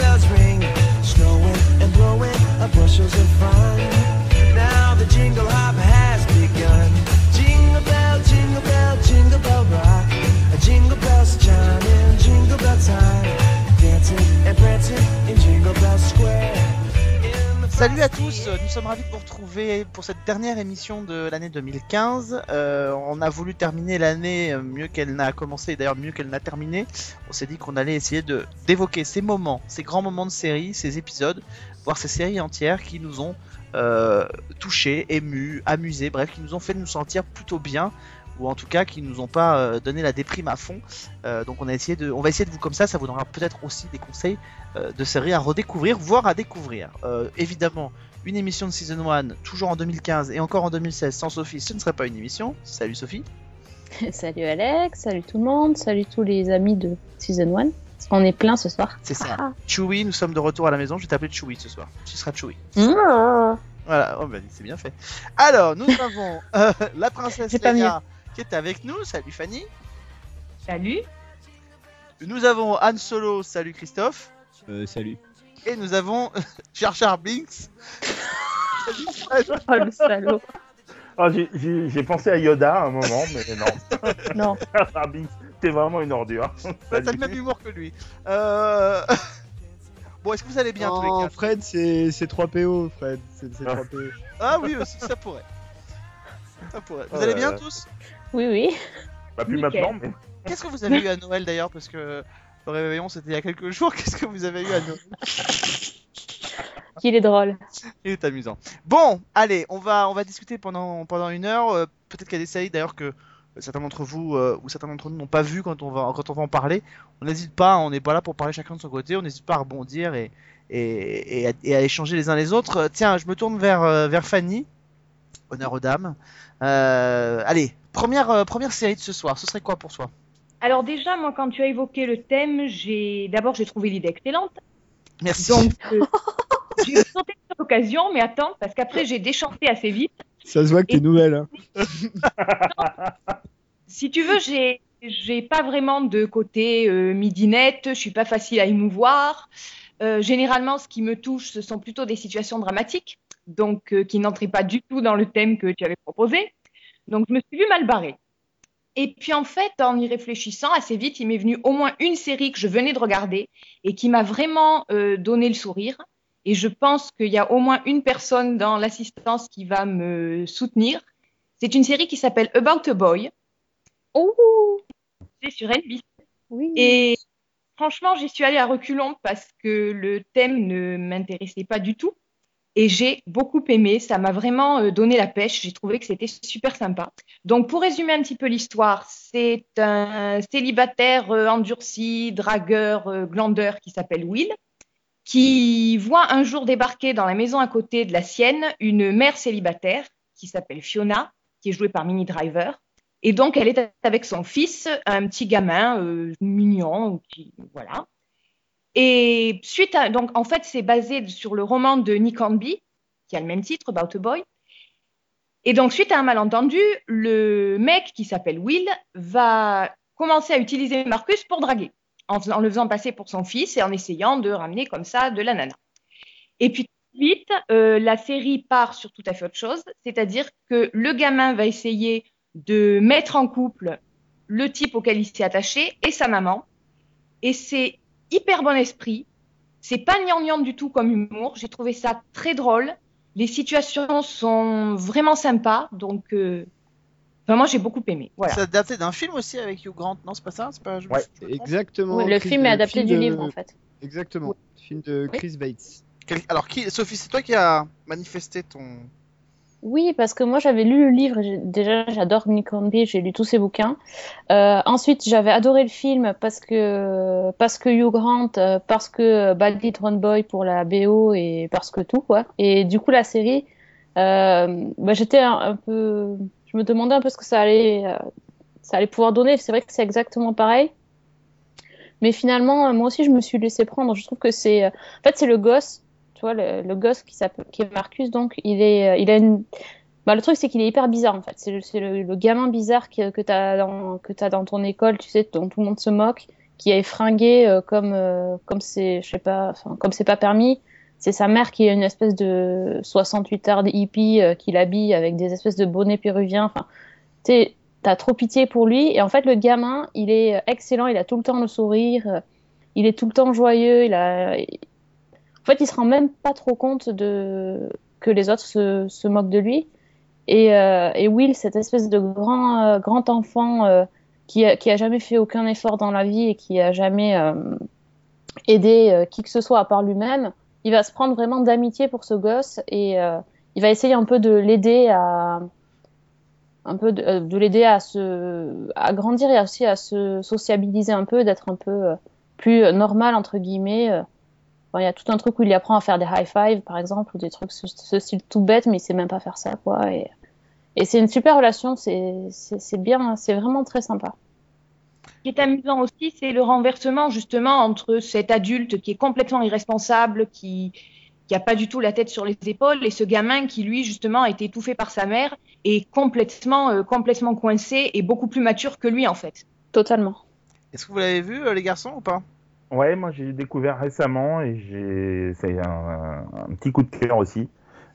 bells ring, snowing and blowing up bushels of fun. Salut à tous, nous sommes ravis de vous retrouver pour cette dernière émission de l'année 2015. Euh, on a voulu terminer l'année mieux qu'elle n'a commencé, d'ailleurs mieux qu'elle n'a terminé. On s'est dit qu'on allait essayer de d'évoquer ces moments, ces grands moments de série, ces épisodes, voire ces séries entières qui nous ont euh, touchés, émus, amusés, bref, qui nous ont fait nous sentir plutôt bien ou en tout cas qui nous ont pas euh, donné la déprime à fond. Euh, donc on a essayé de, on va essayer de vous comme ça, ça vous donnera peut-être aussi des conseils euh, de séries à redécouvrir, voire à découvrir. Évidemment, une émission de Season 1, toujours en 2015 et encore en 2016 sans Sophie, ce ne serait pas une émission. Salut Sophie. salut Alex, salut tout le monde, salut tous les amis de Season 1. Parce qu'on est plein ce soir. C'est ça. Ah. Chewie, nous sommes de retour à la maison, je vais t'appeler Chewie ce soir. Tu seras Chewie. Mmh. Voilà, oh, ben, c'est bien fait. Alors, nous avons euh, la princesse Leia qui est avec nous. Salut Fanny. Salut. Nous avons Han Solo. Salut Christophe. Euh, salut. Et nous avons Jar Jar Binks. Oh le salaud. Ah, j'ai- pensé à Yoda à un moment, mais non. Non. Binks, T'es vraiment une ordure. T'as le même humour que lui. Euh... Bon, est-ce que vous allez bien tous les Oh, quatre Fred, c'est c'est 3PO, Fred. C'est c'est Ah. 3PO. Ah oui, aussi, ça pourrait. Ça pourrait. Vous Oh allez là bien là. tous? Oui, oui. Pas plus Nickel. maintenant, mais. Qu'est-ce que vous avez eu à Noël d'ailleurs Parce que le réveillon c'était il y a quelques jours. Qu'est-ce que vous avez eu à Noël Qu'il est drôle. Il est amusant. Bon, allez, on va, on va discuter pendant, pendant une heure. Euh, Peut-être qu'il y a des séries d'ailleurs que euh, certains d'entre vous euh, ou certains d'entre nous n'ont pas vu quand on va, quand on va en parler. On n'hésite pas, on n'est pas là pour parler chacun de son côté. On n'hésite pas à rebondir et, et, et, à, et à échanger les uns les autres. Tiens, je me tourne vers, vers Fanny. Honneur aux dames. Euh, allez, première, euh, première série de ce soir. Ce serait quoi pour toi? Alors déjà, moi, quand tu as évoqué le thème, j'ai d'abord j'ai trouvé l'idée excellente. Merci. Donc euh, j'ai sauté sur l'occasion, mais attends, parce qu'après j'ai déchanté assez vite. Ça se voit que t'es Et- nouvelle. Hein. Si tu veux, j'ai j'ai pas vraiment de côté euh, midinette, je suis pas facile à émouvoir. Euh, généralement, ce qui me touche, ce sont plutôt des situations dramatiques, donc euh, qui n'entraient pas du tout dans le thème que tu avais proposé. Donc je me suis vue mal barrée. Et puis en fait, en y réfléchissant assez vite, il m'est venu au moins une série que je venais de regarder et qui m'a vraiment euh, donné le sourire. Et je pense qu'il y a au moins une personne dans l'assistance qui va me soutenir. C'est une série qui s'appelle About a Boy. Oh C'est sur NBC. Oui. Et franchement, j'y suis allée à reculons parce que le thème ne m'intéressait pas du tout. Et j'ai beaucoup aimé. Ça m'a vraiment euh, donné la pêche. J'ai trouvé que c'était super sympa. Donc, pour résumer un petit peu l'histoire, c'est un célibataire euh, endurci, dragueur, euh, glandeur qui s'appelle Will, qui voit un jour débarquer dans la maison à côté de la sienne une mère célibataire qui s'appelle Fiona, qui est jouée par Minnie Driver. Et donc, elle est avec son fils, un petit gamin mignon, qui, voilà. Et suite à, donc, en fait, c'est basé sur le roman de Nick Hornby, qui a le même titre, About a Boy. Et donc, suite à un malentendu, le mec qui s'appelle Will va commencer à utiliser Marcus pour draguer, en, le faisant passer pour son fils et en essayant de ramener comme ça de la nana. Et puis, vite, euh, la série part sur tout à fait autre chose, c'est-à-dire que le gamin va essayer de mettre en couple le type auquel il s'est attaché et sa maman. Et c'est hyper bon esprit. C'est pas gnangnan du tout comme humour. J'ai trouvé ça très drôle. Les situations sont vraiment sympas. Donc, euh, vraiment, j'ai beaucoup aimé. Voilà. C'est adapté d'un film aussi avec Hugh Grant, non C'est pas ça? C'est pas. Ouais. Exactement. Oui, le Chris- film est adapté du de- livre en fait. Exactement. Film de Oui. Chris Bates. Quel- Alors, qui... Sophie, c'est toi qui as manifesté ton. Oui, parce que moi j'avais lu le livre. Déjà, j'adore Nick Hornby, j'ai lu tous ses bouquins. Euh, ensuite, j'avais adoré le film parce que parce que Hugh Grant, euh, parce que Bad Little Boy pour la BO et parce que tout quoi. Et du coup, la série, euh, bah, j'étais un, peu, je me demandais un peu ce que ça allait euh, ça allait pouvoir donner. C'est vrai que c'est exactement pareil. Mais finalement, euh, moi aussi, je me suis laissé prendre. Je trouve que c'est, euh, en fait, c'est le gosse tu le, gosse qui, qui est Marcus, donc, il, est, euh, il a une. Bah, le truc, c'est qu'il est hyper bizarre, en fait. C'est le, gamin bizarre que, que tu as, dans, ton école, tu sais, dont tout le monde se moque, qui est fringué euh, comme euh, comme c'est je sais pas comme c'est pas permis. C'est sa mère qui est une espèce de 68 heures de hippie qui l'habille avec des espèces de bonnets péruviens. Enfin tu t'as trop pitié pour lui. Et en fait le gamin il est excellent. Il a tout le temps le sourire. Il est tout le temps joyeux. Il a en fait il se rend même pas trop compte de que les autres se, moquent de lui et, euh, et Will cette espèce de grand euh, grand enfant euh, qui a, jamais fait aucun effort dans la vie et qui a jamais aidé qui que ce soit à part lui-même, il va se prendre vraiment d'amitié pour ce gosse et il va essayer un peu de l'aider à un peu de, de l'aider à se à grandir et aussi à se sociabiliser un peu, d'être un peu plus normal entre guillemets. Il y a tout un truc où il apprend à faire des high five par exemple ou des trucs ce, ce style tout bête mais il sait même pas faire ça quoi et et c'est une super relation, c'est bien, c'est vraiment très sympa. Ce qui est amusant aussi, c'est le renversement justement entre cet adulte qui est complètement irresponsable, qui qui a pas du tout la tête sur les épaules, et ce gamin qui lui justement a été étouffé par sa mère et complètement euh, complètement coincé et beaucoup plus mature que lui en fait. Totalement. Est-ce que vous l'avez vu, euh, les garçons, ou pas? Ouais, moi j'ai découvert récemment et j'ai c'est un, un petit coup de cœur aussi.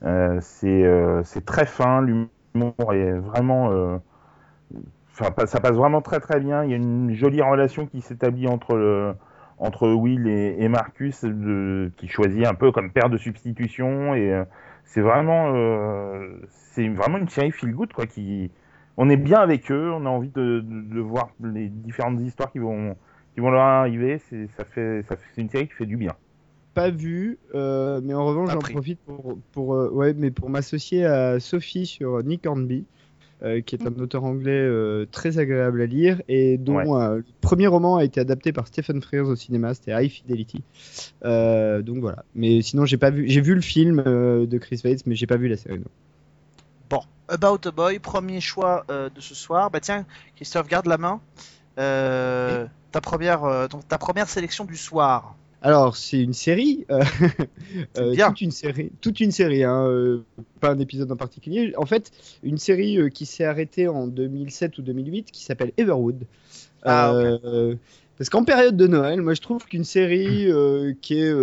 Euh, c'est euh, très fin, l'humour est vraiment euh, ça passe vraiment très très bien. Il y a une jolie relation qui s'établit entre entre Will et, Marcus qui choisit un peu comme père de substitution et euh, c'est vraiment c'est vraiment une série feel good quoi qui on est bien avec eux, on a envie de voir les différentes histoires qui vont qui vont leur arriver, c'est ça fait ça fait c'est une série qui fait du bien. Pas vu, euh, mais en revanche, j'en profite pour, pour, euh, ouais, mais pour m'associer à Sophie sur Nick Hornby, euh, qui est un auteur anglais euh, très agréable à lire et dont Ouais. euh, le premier roman a été adapté par Stephen Frears au cinéma, c'était High Fidelity. Euh, donc voilà. Mais sinon, j'ai pas vu, j'ai vu le film euh, de Chris Weitz, mais j'ai pas vu la série. non. Bon, About a Boy, premier choix euh, de ce soir. Bah tiens, Christophe, garde la main. Euh, ta première, euh, ta première sélection du soir. Alors, c'est une série, euh, euh, bien. toute une série, toute une série, hein, euh, pas un épisode en particulier. En fait, une série euh, qui s'est arrêtée en 2007 ou 2008, qui s'appelle Everwood. Ah, Parce qu'en période de Noël, moi, je trouve qu'une série qui est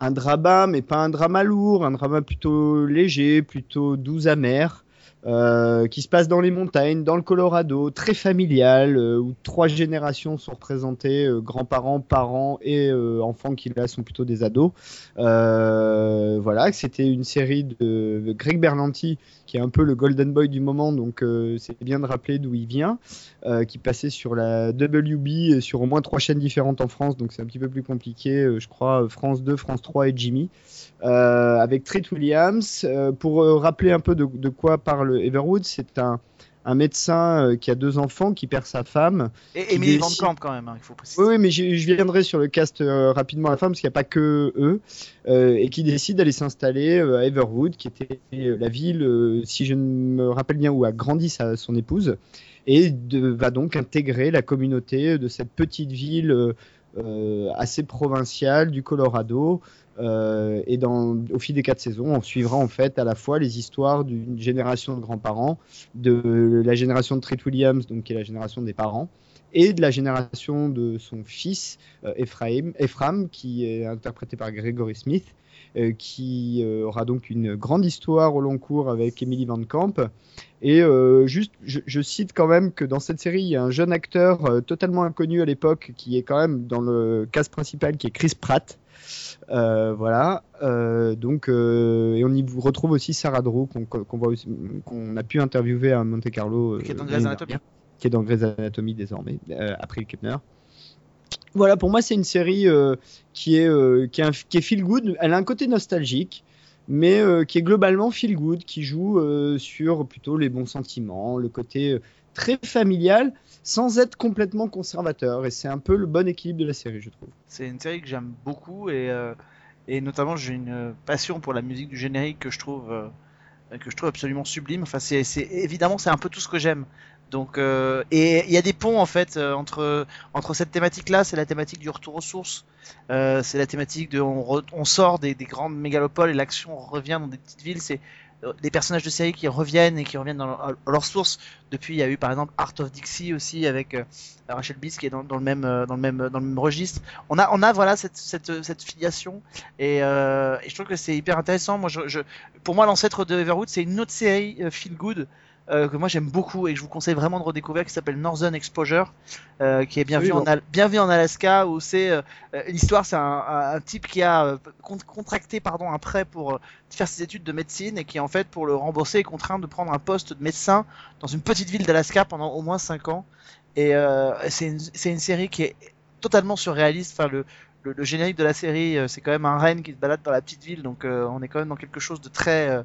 un drama, mais pas un drama lourd, un drama plutôt léger, plutôt doux amer. Euh, qui se passe dans les montagnes, dans le Colorado, très familial, euh, où trois générations sont représentées, euh, grands-parents, parents et enfants qui là sont plutôt des ados. Voilà, c'était une série de, Greg Berlanti, qui est un peu le golden boy du moment, donc c'est bien de rappeler d'où il vient, qui passait sur la WB et sur au moins trois chaînes différentes en France, donc c'est un petit peu plus compliqué, je crois, France 2, France 3 et Jimmy. Avec Treat Williams. Pour rappeler un peu de quoi parle Everwood, c'est un, un médecin euh, qui a deux enfants, qui perd sa femme. Et Emily Van Camp quand même, hein, il faut préciser. Oui, oui mais je, viendrai sur le cast euh, rapidement à la fin, parce qu'il n'y a pas que eux, euh, et qui décide d'aller s'installer euh, à Everwood, qui était la ville, si je me rappelle bien, où a grandi sa, son épouse, et de- va donc intégrer la communauté de cette petite ville assez provinciale du Colorado. Euh, et au fil des quatre saisons, on suivra en fait à la fois les histoires d'une génération de grands-parents, de la génération de Treat Williams, donc qui est la génération des parents, et de la génération de son fils euh, Ephraim, Ephraim, qui est interprété par Gregory Smith, euh, qui aura donc une grande histoire au long cours avec Emily Van Camp. Et juste, je, je cite quand même que dans cette série, il y a un jeune acteur totalement inconnu à l'époque qui est quand même dans le cast principal, qui est Chris Pratt. Euh, voilà. Euh, donc, euh, et on y retrouve aussi Sarah Drew qu'on qu'on voit aussi- qu'on a pu interviewer à Monte Carlo. Qui est dans Grey's Anatomy. Qui est dans Grey's Anatomy désormais, après Kepner. Voilà, pour moi, c'est une série qui est qui, est un- qui est feel good. Elle a un côté nostalgique, mais qui est globalement feel good, qui joue sur plutôt les bons sentiments, le côté très familial, sans être complètement conservateur. Et c'est un peu le bon équilibre de la série, je trouve. C'est une série que j'aime beaucoup et, euh, et notamment j'ai une passion pour la musique du générique que je trouve euh, que je trouve absolument sublime. Enfin, c'est, évidemment c'est un peu tout ce que j'aime. Donc euh, et il y a des ponts en fait entre entre cette thématique-là, c'est la thématique du retour aux sources, c'est la thématique de on, sort des, des grandes mégalopoles et l'action revient dans des petites villes. Des personnages de série qui reviennent et qui reviennent dans leur, leur source. Depuis, il y a eu par exemple Art of Dixie aussi avec euh, Rachel Biss qui est dans, dans le même euh, dans le même dans le même registre. On a on a voilà cette cette, cette filiation et, euh, et je trouve que c'est hyper intéressant. Moi, je, je pour moi, l'ancêtre de Everwood, c'est une autre série euh, feel good. Euh, que moi j'aime beaucoup et que je vous conseille vraiment de redécouvrir qui s'appelle Northern Exposure euh, qui est bien Oui, vu en. Al- bien vu en Alaska où c'est euh, euh, l'histoire c'est un, un, un type qui a con- contracté pardon un prêt pour faire ses études de médecine et qui en fait pour le rembourser est contraint de prendre un poste de médecin dans une petite ville d'Alaska pendant au moins 5 ans. Et c'est une, une série qui est totalement surréaliste. Enfin le le, le générique de la série, c'est quand même un renne qui se balade dans la petite ville, donc euh, on est quand même dans quelque chose de très, euh,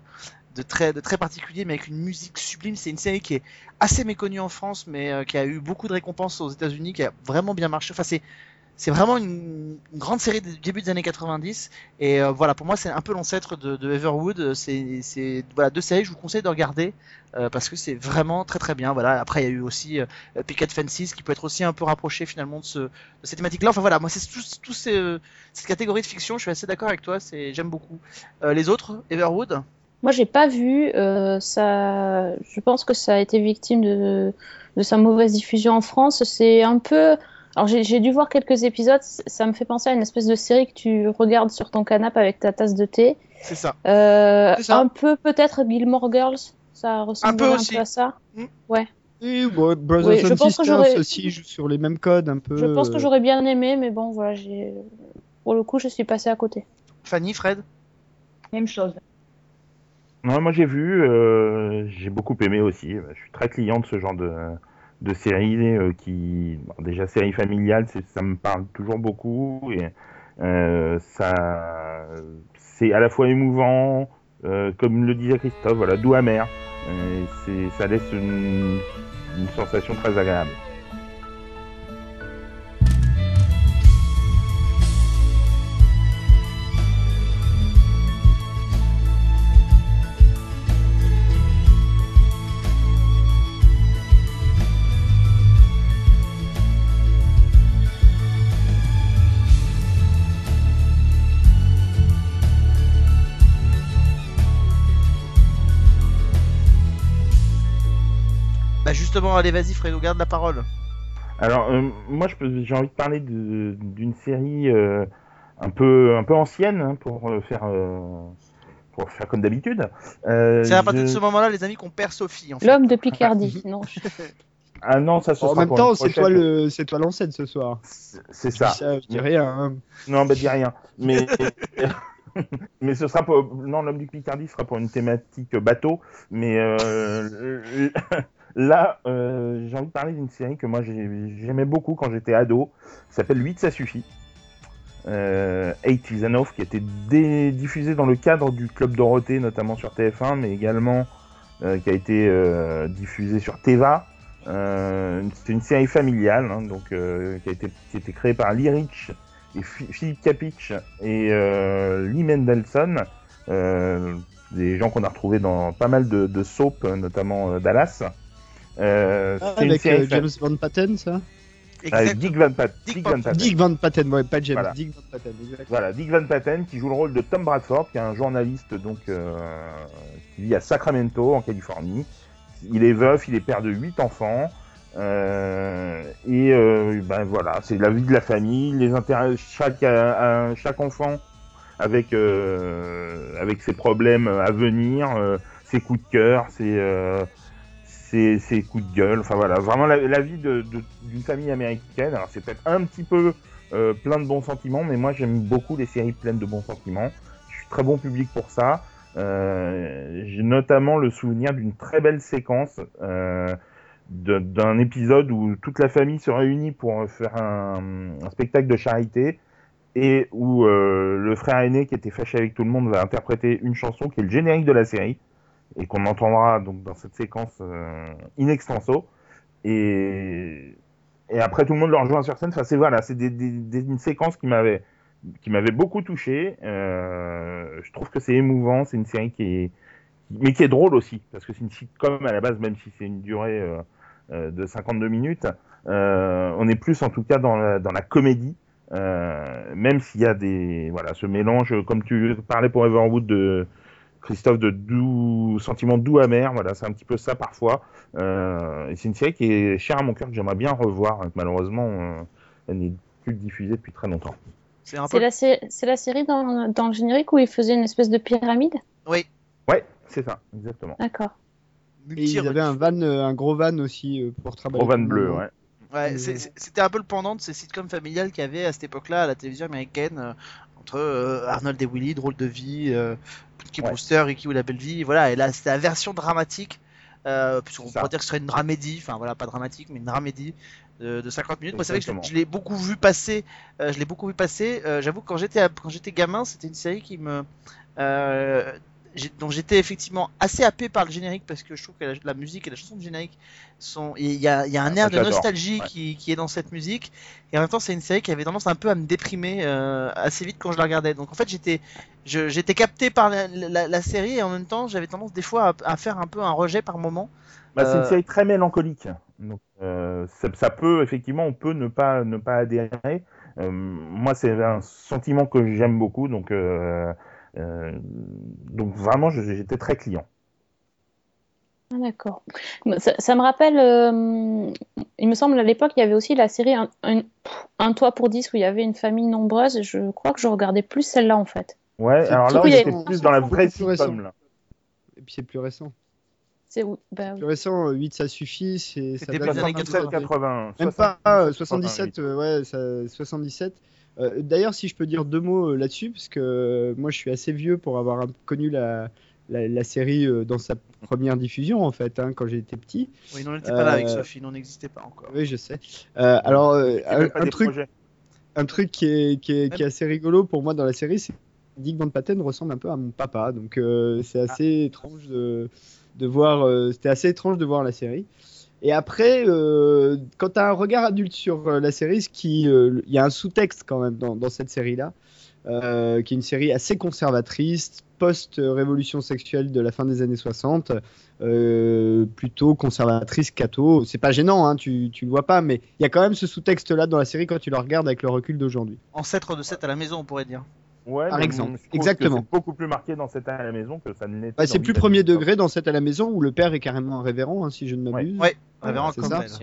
de très, particulier, mais avec une musique sublime. C'est une série qui est assez méconnue en France, mais euh, qui a eu beaucoup de récompenses aux États-Unis, qui a vraiment bien marché. Enfin, c'est, c'est vraiment une, grande série du début des années 90. Et euh, voilà, pour moi, c'est un peu l'ancêtre de, de Everwood. C'est, voilà deux séries je vous conseille de regarder euh, parce que c'est vraiment très très bien. Voilà. Après, il y a eu aussi euh, Picket Fences qui peut être aussi un peu rapproché finalement de, ce, de cette thématique-là. Enfin voilà, moi c'est tout, tout cette catégorie de fiction. Je suis assez d'accord avec toi. C'est, j'aime beaucoup. Les autres, Everwood? Moi, j'ai pas vu. euh, ça, je pense que ça a été victime de, de sa mauvaise diffusion en France. C'est un peu. Alors, j'ai dû voir quelques épisodes. Ça me fait penser à une espèce de série que tu regardes sur ton canapé avec ta tasse de thé. C'est ça. Euh, C'est ça. un peu peut-être Gilmore Girls. Ça ressemble peu un aussi. peu à ça. Et bon, Brothers Oui, je and pense que Sisters j'aurais- aussi sur les mêmes codes un peu. Je pense que euh, j'aurais bien aimé, mais bon, voilà, j'ai. Pour le coup, je suis passée à côté. Fanny, Fred? Même chose. Non, moi j'ai vu, euh, j'ai beaucoup aimé aussi. Je suis très client de ce genre de, de séries euh, qui, déjà série familiale, ça me parle toujours beaucoup et euh, ça, c'est à la fois émouvant, euh, comme le disait Christophe, voilà, doux amer. Ça laisse une, une sensation très agréable. Justement, allez, vas-y, Fredo, garde la parole. Alors, euh, moi, j'ai envie de parler de- d'une série euh, un peu un peu ancienne hein, pour euh, faire euh, pour faire comme d'habitude. Euh, C'est à partir de ce moment-là, les amis, qu'on perd Sophie. En fait. L'homme de Picardie. non, je- Ah non, ça se En même temps, c'est toi le, c'est toi l'ancêtre ce soir. C'est ça. je dis rien. hein. Non, bah dis rien. Mais mais ce sera pour non l'homme du Picardie sera pour une thématique bateau. Mais euh, là, euh, j'ai envie de parler d'une série que moi j'ai- j'aimais beaucoup quand j'étais ado. qui s'appelle 8 ça suffit. Euh, 8 is enough, qui dé- diffusé dans le cadre du Club Dorothée, notamment sur TF1, mais également euh, qui a été euh, diffusé sur Teva. Euh, c'est une série familiale, hein, donc qui a été été créée par Lee Rich et Phi- Philippe Capitch et Lee Mendelssohn, des gens qu'on a retrouvés dans pas mal de, de soaps, notamment Dallas. Euh, Ah, avec série euh, James Van Patten, ça Exact. Dick Van, Pat- Dick Dick Van Van Patten. Dick Van Patten, ouais, pas James. Voilà. Dick Van Patten. Voilà, Dick Van Patten qui joue le rôle de Tom Bradford, qui est un journaliste donc euh, qui vit à Sacramento en Californie. Il est veuf, il est père de huit enfants. euh, et euh, ben voilà, c'est la vie de la famille, les intérêts chaque chaque enfant avec euh, avec ses problèmes à venir, euh, ses coups de cœur, ses euh, ses, ses coups de gueule. Enfin voilà, vraiment la, vie d'une famille américaine. Alors c'est peut-être un petit peu euh, plein de bons sentiments, mais moi j'aime beaucoup les séries pleines de bons sentiments. Je suis très bon public pour ça. Euh, J'ai notamment le souvenir d'une très belle séquence euh, d'un épisode où toute la famille se réunit pour faire un, spectacle de charité et où le frère aîné qui était fâché avec tout le monde va interpréter une chanson qui est le générique de la série et qu'on entendra donc dans cette séquence euh, in extenso et et après tout le monde le rejoint sur scène. Enfin, c'est voilà, c'est des, des- une séquence qui m'avait qui m'avait beaucoup touché. Euh, je trouve que c'est émouvant. C'est une série qui est mais qui est drôle aussi parce que c'est une sitcom à la base, même si c'est une durée euh, de 52 minutes. On est plus en tout cas dans la, dans la comédie. Même s'il y a des voilà ce mélange comme tu parlais pour Everwood de Christophe de doux, sentiment doux amer, voilà, c'est un petit peu ça parfois. Euh, c'est une série qui est chère à mon cœur, que j'aimerais bien revoir. Malheureusement, euh, elle n'est plus diffusée depuis très longtemps. C'est peu. la, la série dans, dans le générique où il faisait une espèce de pyramide? Oui. Ouais, c'est ça, exactement. D'accord. Et ils avaient un van, euh, un gros van aussi pour travailler. Gros van bleu, ouais. Ouais, c'était un peu le pendant de ces sitcoms familiales qu'il y avait à cette époque-là à la télévision américaine euh, entre euh, Arnold et Willy, Drôle de vie, euh, Punky Ouais. Brewster, Ricky ou la belle vie, voilà. Et là, c'était la version dramatique. Euh, puisqu'on pourrait dire que ce serait une dramédie, enfin voilà, pas dramatique, mais une dramédie de, de 50 minutes. Moi, c'est vrai que je, je l'ai beaucoup vu passer. euh, je l'ai beaucoup vu passer. Euh, J'avoue que quand j'étais quand j'étais gamin, c'était une série qui me dont j'étais effectivement assez happé par le générique parce que je trouve que la, la musique et la chanson de générique sont il y y a un Ah, air de nostalgie Ouais. qui, qui est dans cette musique et en même temps c'est une série qui avait tendance un peu à me déprimer euh, assez vite quand je la regardais donc en fait j'étais j'étais capté par la, la- la série et en même temps j'avais tendance des fois à, à faire un peu un rejet par moment Bah, c'est une Euh, série très mélancolique. Donc, euh, ça, ça peut, effectivement, on peut ne pas, ne pas adhérer. Euh, moi, c'est un sentiment que j'aime beaucoup. Donc, euh, donc vraiment, j'étais très client. Ah, D'accord. Ça, ça me rappelle, euh, il me semble à l'époque, il y avait aussi la série Un, un, Un toit pour 10 où il y avait une famille nombreuse. Je crois que je regardais plus celle-là en fait. Ouais, alors là, une- plus dans la vraie sitcom. Là. Et puis c'est plus récent. C'est où? Bah, Plus récent, euh, 8 ça suffit. C'était date des d'un années peu 77, plus 80. Même pas euh, 77, 77, euh, ouais, ça- 77. Euh, D'ailleurs, si je peux dire deux mots euh, là-dessus, parce que euh, moi je suis assez vieux pour avoir connu la, la, la série dans sa première diffusion en fait, hein, quand j'étais petit. oui non on n'était pas là avec Sophie on n'existait pas encore Oui, je sais. Alors, un, truc, un truc qui est, qui, est, qui est assez rigolo pour moi dans la série, c'est que Dick Van Patten ressemble un peu à mon papa, donc euh, c'est assez étrange de, de voir. euh, C'était assez étrange de voir la série. Et après, euh, quand tu as un regard adulte sur euh, la série, euh, il y a un sous-texte quand même dans, cette série-là, qui est une série assez conservatrice, post-révolution sexuelle de la fin des années 60, euh, plutôt conservatrice catho. C'est pas gênant, hein, tu, tu le vois pas, mais il y a quand même ce sous-texte-là dans la série quand tu le regardes avec le recul d'aujourd'hui. ancêtre de 7 à la maison on pourrait dire Ouais, Par exemple, Exactement. C'est beaucoup plus marqué dans cette à la maison que ça ne l'était. Bah, c'est plus premier degré dans cette à la maison où le père est carrément un révérend, hein, si je ne m'abuse. ouais révérend c'est Cromwell. ça.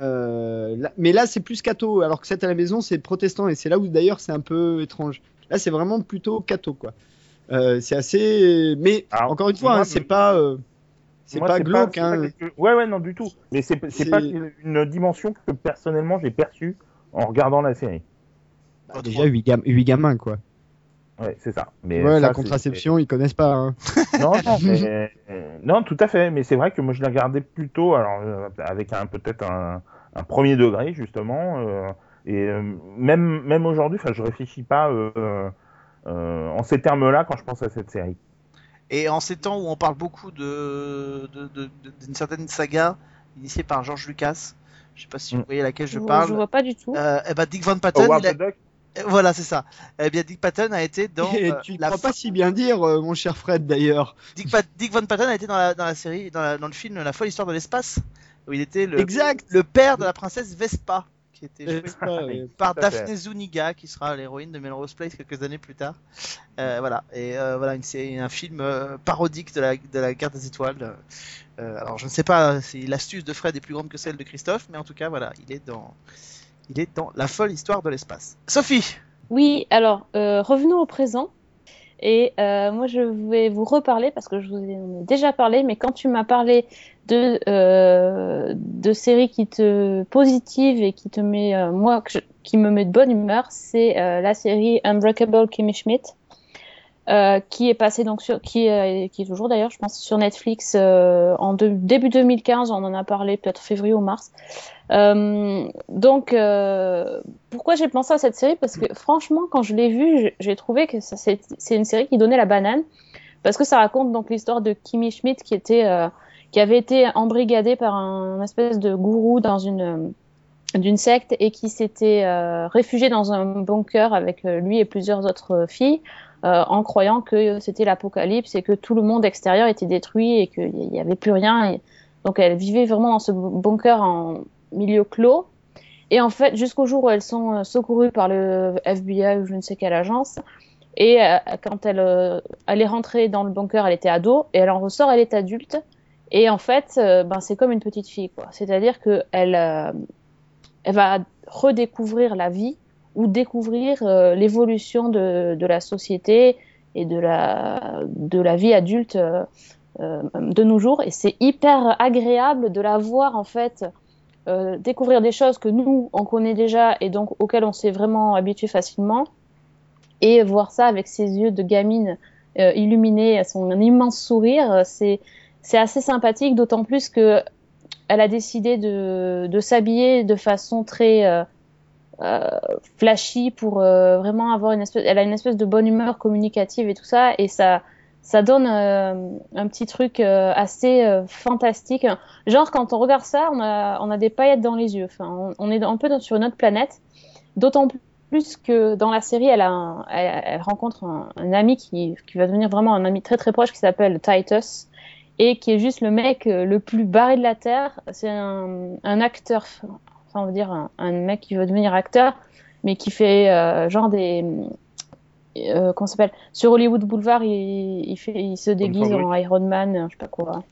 Euh, là- mais là, c'est plus catho, alors que cette à la maison, c'est protestant, et c'est là où d'ailleurs c'est un peu étrange. Là, c'est vraiment plutôt catho, quoi. Euh, c'est assez. Mais Alors, encore une fois, hein, c'est pas. euh, c'est pas glauque, pas hein. quelque- Ouais, ouais, non, du tout. Mais C'est- pas une dimension que personnellement j'ai perçue en regardant la série. Bah, déjà, 8, gamins, quoi. Ouais, c'est ça. Mais Ouais, ça, la contraception, ils connaissent pas. hein. Non, non, mais- non, tout à fait. Mais c'est vrai que moi je la regardais plutôt, alors euh, avec un peut-être un, un premier degré justement. euh, et euh, même même aujourd'hui, enfin, je réfléchis pas euh, euh, en ces termes-là quand je pense à cette série. Et en ces temps où on parle beaucoup de d'une certaine saga initiée par George Lucas, je sais pas si vous Mm. voyez à laquelle je parle, je vois pas du tout. euh, eh ben Dick Van Patten, il a- voilà c'est ça. Eh bien Dick Patten a été dans Et euh, tu la crois pas si bien dire, euh, mon cher Fred, d'ailleurs. Dick, Van Patten a été dans la, dans la série, dans, la- dans le film La folle histoire de l'espace, où il était le, Exact. le père de la princesse Vespa, qui était joué N'est-ce pas, ouais. par. Daphne Zuniga, qui sera l'héroïne de Melrose Place quelques années plus tard. Euh, voilà, et euh, voilà, une, série- un film euh, parodique de la, de la guerre des étoiles. Euh, alors je ne sais pas si l'astuce de Fred est plus grande que celle de Christophe, mais en tout cas, voilà, il est dans, il est dans La folle histoire de l'espace. Sophie Oui, alors euh, revenons au présent. Et euh, moi, je vais vous reparler parce que je vous en ai déjà parlé, mais quand tu m'as parlé de, euh, de séries qui te positives et qui te met, euh, moi, qui me met de bonne humeur, c'est la série Unbreakable Kimmy Schmidt, euh, qui est passée donc sur, qui est, qui est toujours d'ailleurs, je pense, sur Netflix euh, en de- début 2015. On en a parlé peut-être février ou mars. Euh, donc, euh, pourquoi j'ai pensé à cette série? Parce que franchement, quand je l'ai vue, j'ai- trouvé que c'est une série qui donnait la banane. Parce que ça raconte donc l'histoire de Kimmy Schmidt qui était, euh, qui avait été embrigadée par un, espèce de gourou dans une d'une secte et qui s'était euh, réfugié dans un bunker avec euh, lui et plusieurs autres euh, filles euh, en croyant que c'était l'apocalypse et que tout le monde extérieur était détruit et qu'il n'y avait plus rien. Et donc elle vivait vraiment dans ce bunker en milieu clos. Et en fait, jusqu'au jour où elles sont euh, secourues par le FBI ou je ne sais quelle agence, Et euh, quand elle, euh, elle est rentrée dans le bunker, elle était ado, et elle en ressort, elle est adulte. Et en fait, ben, c'est comme une petite fille, quoi. C'est-à-dire que elle, euh, elle va redécouvrir la vie ou découvrir euh, l'évolution de, de la société et de la, de la vie adulte euh, euh, de nos jours. Et c'est hyper agréable de la voir, en fait, découvrir des choses que nous, on connaît déjà et donc auxquelles on s'est vraiment habitué facilement. Et voir ça avec ses yeux de gamine illuminés, son immense sourire, c'est assez sympathique, d'autant plus que elle a décidé de, de s'habiller de façon très flashy pour euh, vraiment avoir une espèce, elle a une espèce de bonne humeur communicative et tout ça, et ça, ça donne euh, un petit truc euh, assez euh, fantastique. Genre quand on regarde ça, on a, on a des paillettes dans les yeux. Enfin, on, est un peu sur une autre planète. D'autant plus que dans la série, elle, a elle, rencontre un, un ami qui, qui va devenir vraiment un ami très très proche qui s'appelle Titus et qui est juste le mec euh, le plus barré de la terre. C'est un, un acteur, enfin on va dire un, un mec qui veut devenir acteur, mais qui fait euh, genre des euh, comment ça s'appelle sur Hollywood Boulevard, il, il fait, il se déguise en Iron Man, je sais pas quoi.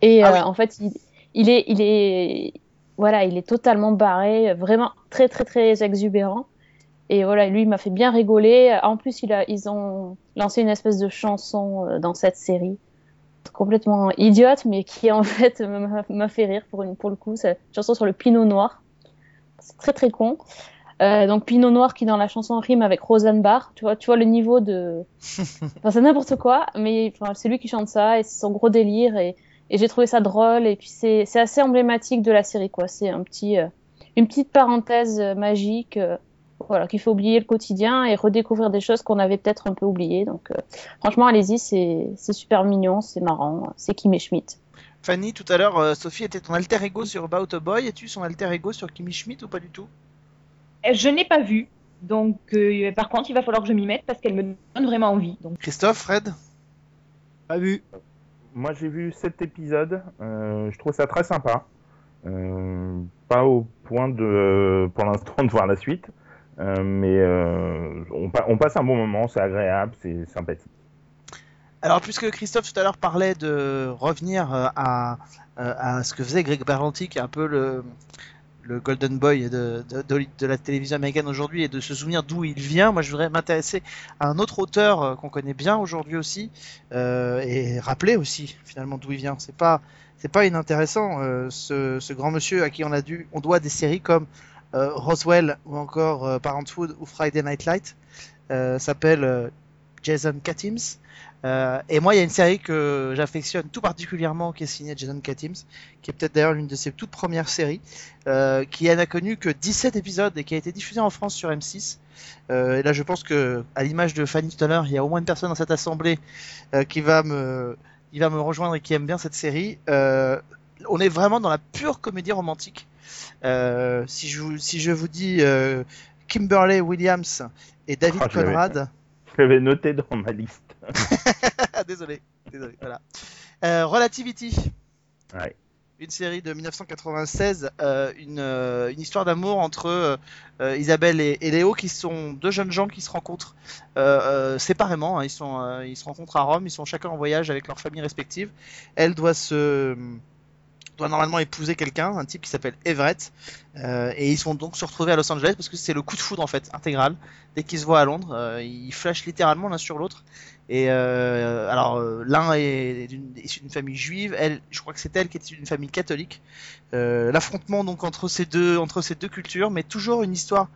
Et Ah euh, oui. en fait, il, il est, il est, voilà, il est totalement barré, vraiment très très très exubérant. Et voilà, lui, il m'a fait bien rigoler. En plus, il a, ils ont lancé une espèce de chanson euh, dans cette série, complètement idiote, mais qui en fait m'a fait rire pour, une, pour le coup. C'est une chanson sur le pinot noir. C'est très très con. Euh, donc Pinot Noir qui dans la chanson rime avec Roseanne Barr. Tu vois, tu vois le niveau de. Enfin, c'est n'importe quoi, mais enfin, c'est lui qui chante ça et c'est son gros délire et, et j'ai trouvé ça drôle et puis c'est assez emblématique de la série quoi. C'est un petit euh, une petite parenthèse euh, magique. euh, voilà, qui fait oublier le quotidien et redécouvrir des choses qu'on avait peut-être un peu oubliées. Donc, euh, franchement, allez-y, c'est c'est super mignon, c'est marrant, c'est Kim Schmidt. Fanny, tout à l'heure, euh, Sophie était ton alter ego sur About a Boy. Es-tu son alter ego sur Kimmy Schmidt ou pas du tout? Euh, Je n'ai pas vu. Donc, euh, par contre, il va falloir que je m'y mette parce qu'elle me donne vraiment envie. Donc, Christophe, Fred? Pas vu. Moi, j'ai vu cet épisode. euh, je trouve ça très sympa. Euh, pas au point de, pour l'instant, de voir la suite. Euh, mais euh, on, pa- on passe un bon moment, c'est agréable, c'est sympathique. Alors, puisque Christophe tout à l'heure parlait de revenir euh, à, ce que faisait Greg Berlanti, qui est un peu le, Golden Boy de, la télévision américaine aujourd'hui, et de se souvenir d'où il vient, moi je voudrais m'intéresser à un autre auteur qu'on connaît bien aujourd'hui aussi, et rappeler aussi finalement d'où il vient. C'est pas pas inintéressant ce, ce grand monsieur à qui on a dû on doit des séries comme Roswell ou encore euh, Parenthood ou Friday Night Light euh, s'appelle euh, Jason Katims. Euh, et moi, il y a une série que j'affectionne tout particulièrement qui est signée Jason Katims, qui est peut-être d'ailleurs l'une de ses toutes premières séries, euh, qui n'a connu que 17 épisodes et qui a été diffusée en France sur M6. Euh, et là, je pense que, à l'image de Fanny tout il y a au moins une personne dans cette assemblée euh, qui va me, il va me rejoindre et qui aime bien cette série. On est vraiment dans la pure comédie romantique. Euh, si je vous, si je vous dis euh, Kimberly Williams et David Ah. Conrad, Je l'avais noté dans ma liste. Désolé, désolé, voilà. Euh, Relativity. Ouais. Une série de 1996, euh, une, une histoire d'amour entre Isabelle et, et Léo, qui sont deux jeunes gens qui se rencontrent séparément. hein. ils, sont, ils se rencontrent à Rome, ils sont chacun en voyage avec leurs familles respectives. Elle doit se doit normalement épouser quelqu'un, un type qui s'appelle Everett, euh, et ils sont donc se retrouver à Los Angeles parce que c'est le coup de foudre en fait intégral. Dès qu'ils se voient à Londres, euh, ils flashent littéralement l'un sur l'autre. Et euh, alors l'un est issu d'une famille juive, elle, je crois que c'est elle qui est issue d'une famille catholique. L'affrontement donc entre ces deux entre ces deux cultures, mais toujours une histoire,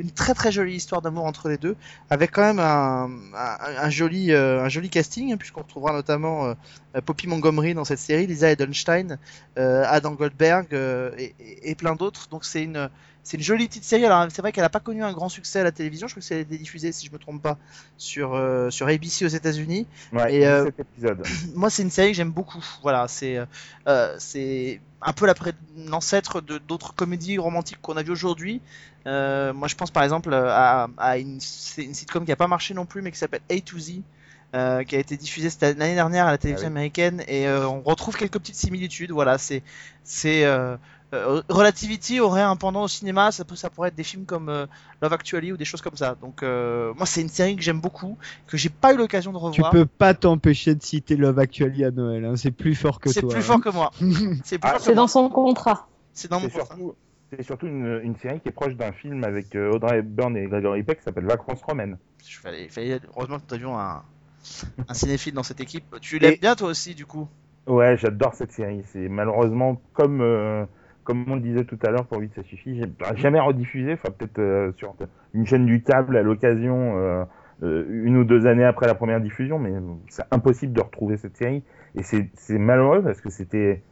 une très très jolie histoire d'amour entre les deux, avec quand même un, joli euh, un joli casting hein, puisqu'on retrouvera notamment euh, Poppy Montgomery dans cette série, Lisa Edelstein, euh, Adam Goldberg euh, et- et plein d'autres. Donc c'est une c'est une jolie petite série. Alors c'est vrai qu'elle n'a pas connu un grand succès à la télévision. Je crois que c'est diffusé, si je me trompe pas, sur euh, sur ABC aux États-Unis. Ouais, Et, euh, cet épisode. Moi, c'est une série que j'aime beaucoup. Voilà, c'est euh, c'est un peu l'ancêtre de d'autres comédies romantiques qu'on a vues aujourd'hui. Euh, moi, je pense par exemple à, à une, une sitcom qui a pas marché non plus, mais qui s'appelle A to Z. euh, qui a été diffusée cette- l'année dernière à la télévision Ah oui. américaine et euh, on retrouve quelques petites similitudes. Voilà, c'est c'est euh, euh, Relativity aurait un pendant au cinéma, ça, peut, ça pourrait être des films comme euh, Love Actually ou des choses comme ça. Donc euh, moi c'est une série que j'aime beaucoup, que j'ai pas eu l'occasion de Tu revoir. peux pas t'empêcher de citer Love Actually à Noël, hein, c'est plus fort que C'est toi. plus hein. fort que moi. C'est plus Ah, fort que C'est moi. dans son contrat. C'est dans mon C'est contrat. surtout, c'est surtout une, une série qui est proche d'un film avec euh, Audrey Hepburn et Gregory Peck qui s'appelle Vacances romaines. Fallait, fallait- heureusement que nous avions un, un cinéphile dans cette équipe. Tu l'aimes Et- bien toi aussi du coup? Ouais, j'adore cette série. C'est malheureusement comme euh, comme on le disait tout à l'heure pour vite ça suffit. J'ai bah, jamais rediffusé, enfin peut-être euh, sur une chaîne du câble à l'occasion euh, euh, une ou deux années après la première diffusion, mais c'est impossible de retrouver cette série. Et c'est malheureux parce que c'était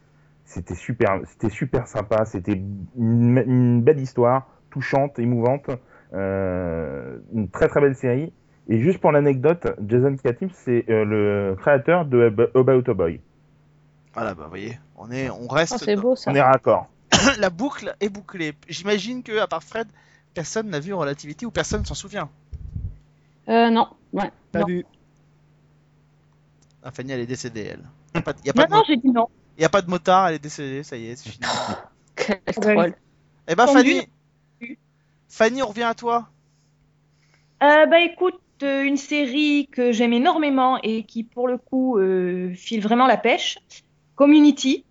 c'était super c'était super sympa. C'était une, une belle histoire, touchante, émouvante, euh, une très très belle série. Et juste pour l'anecdote, Jason Katims, c'est euh, le créateur de Ab- About a Boy. Voilà, bah vous voyez, on est, on reste. Oh, beau ça. On est raccord. La boucle est bouclée. J'imagine que à part Fred, personne n'a vu Relativity ou personne s'en souvient. Euh, non, ouais. Pas non. vu. Ah, Fanny, elle est décédée, elle. Y a pas de- y a pas Non, de non, j'ai dit non. y a pas de motard, elle est décédée, ça y est, c'est fini. Quel troll. Eh ben. Fanny, Fanny, on revient à toi. Euh, bah écoute, euh, une série que j'aime énormément et qui pour le coup euh, file vraiment la pêche, Community.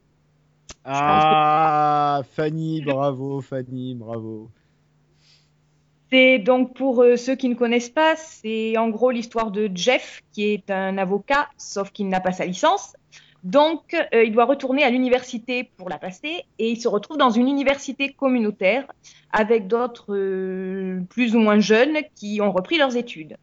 Ah, Fanny, bravo, Fanny, bravo. C'est donc pour euh, ceux qui ne connaissent pas, c'est en gros l'histoire de Jeff qui est un avocat, sauf qu'il n'a pas sa licence. Donc euh, il doit retourner à l'université pour la passer et il se retrouve dans une université communautaire avec d'autres euh, plus ou moins jeunes qui ont repris leurs études.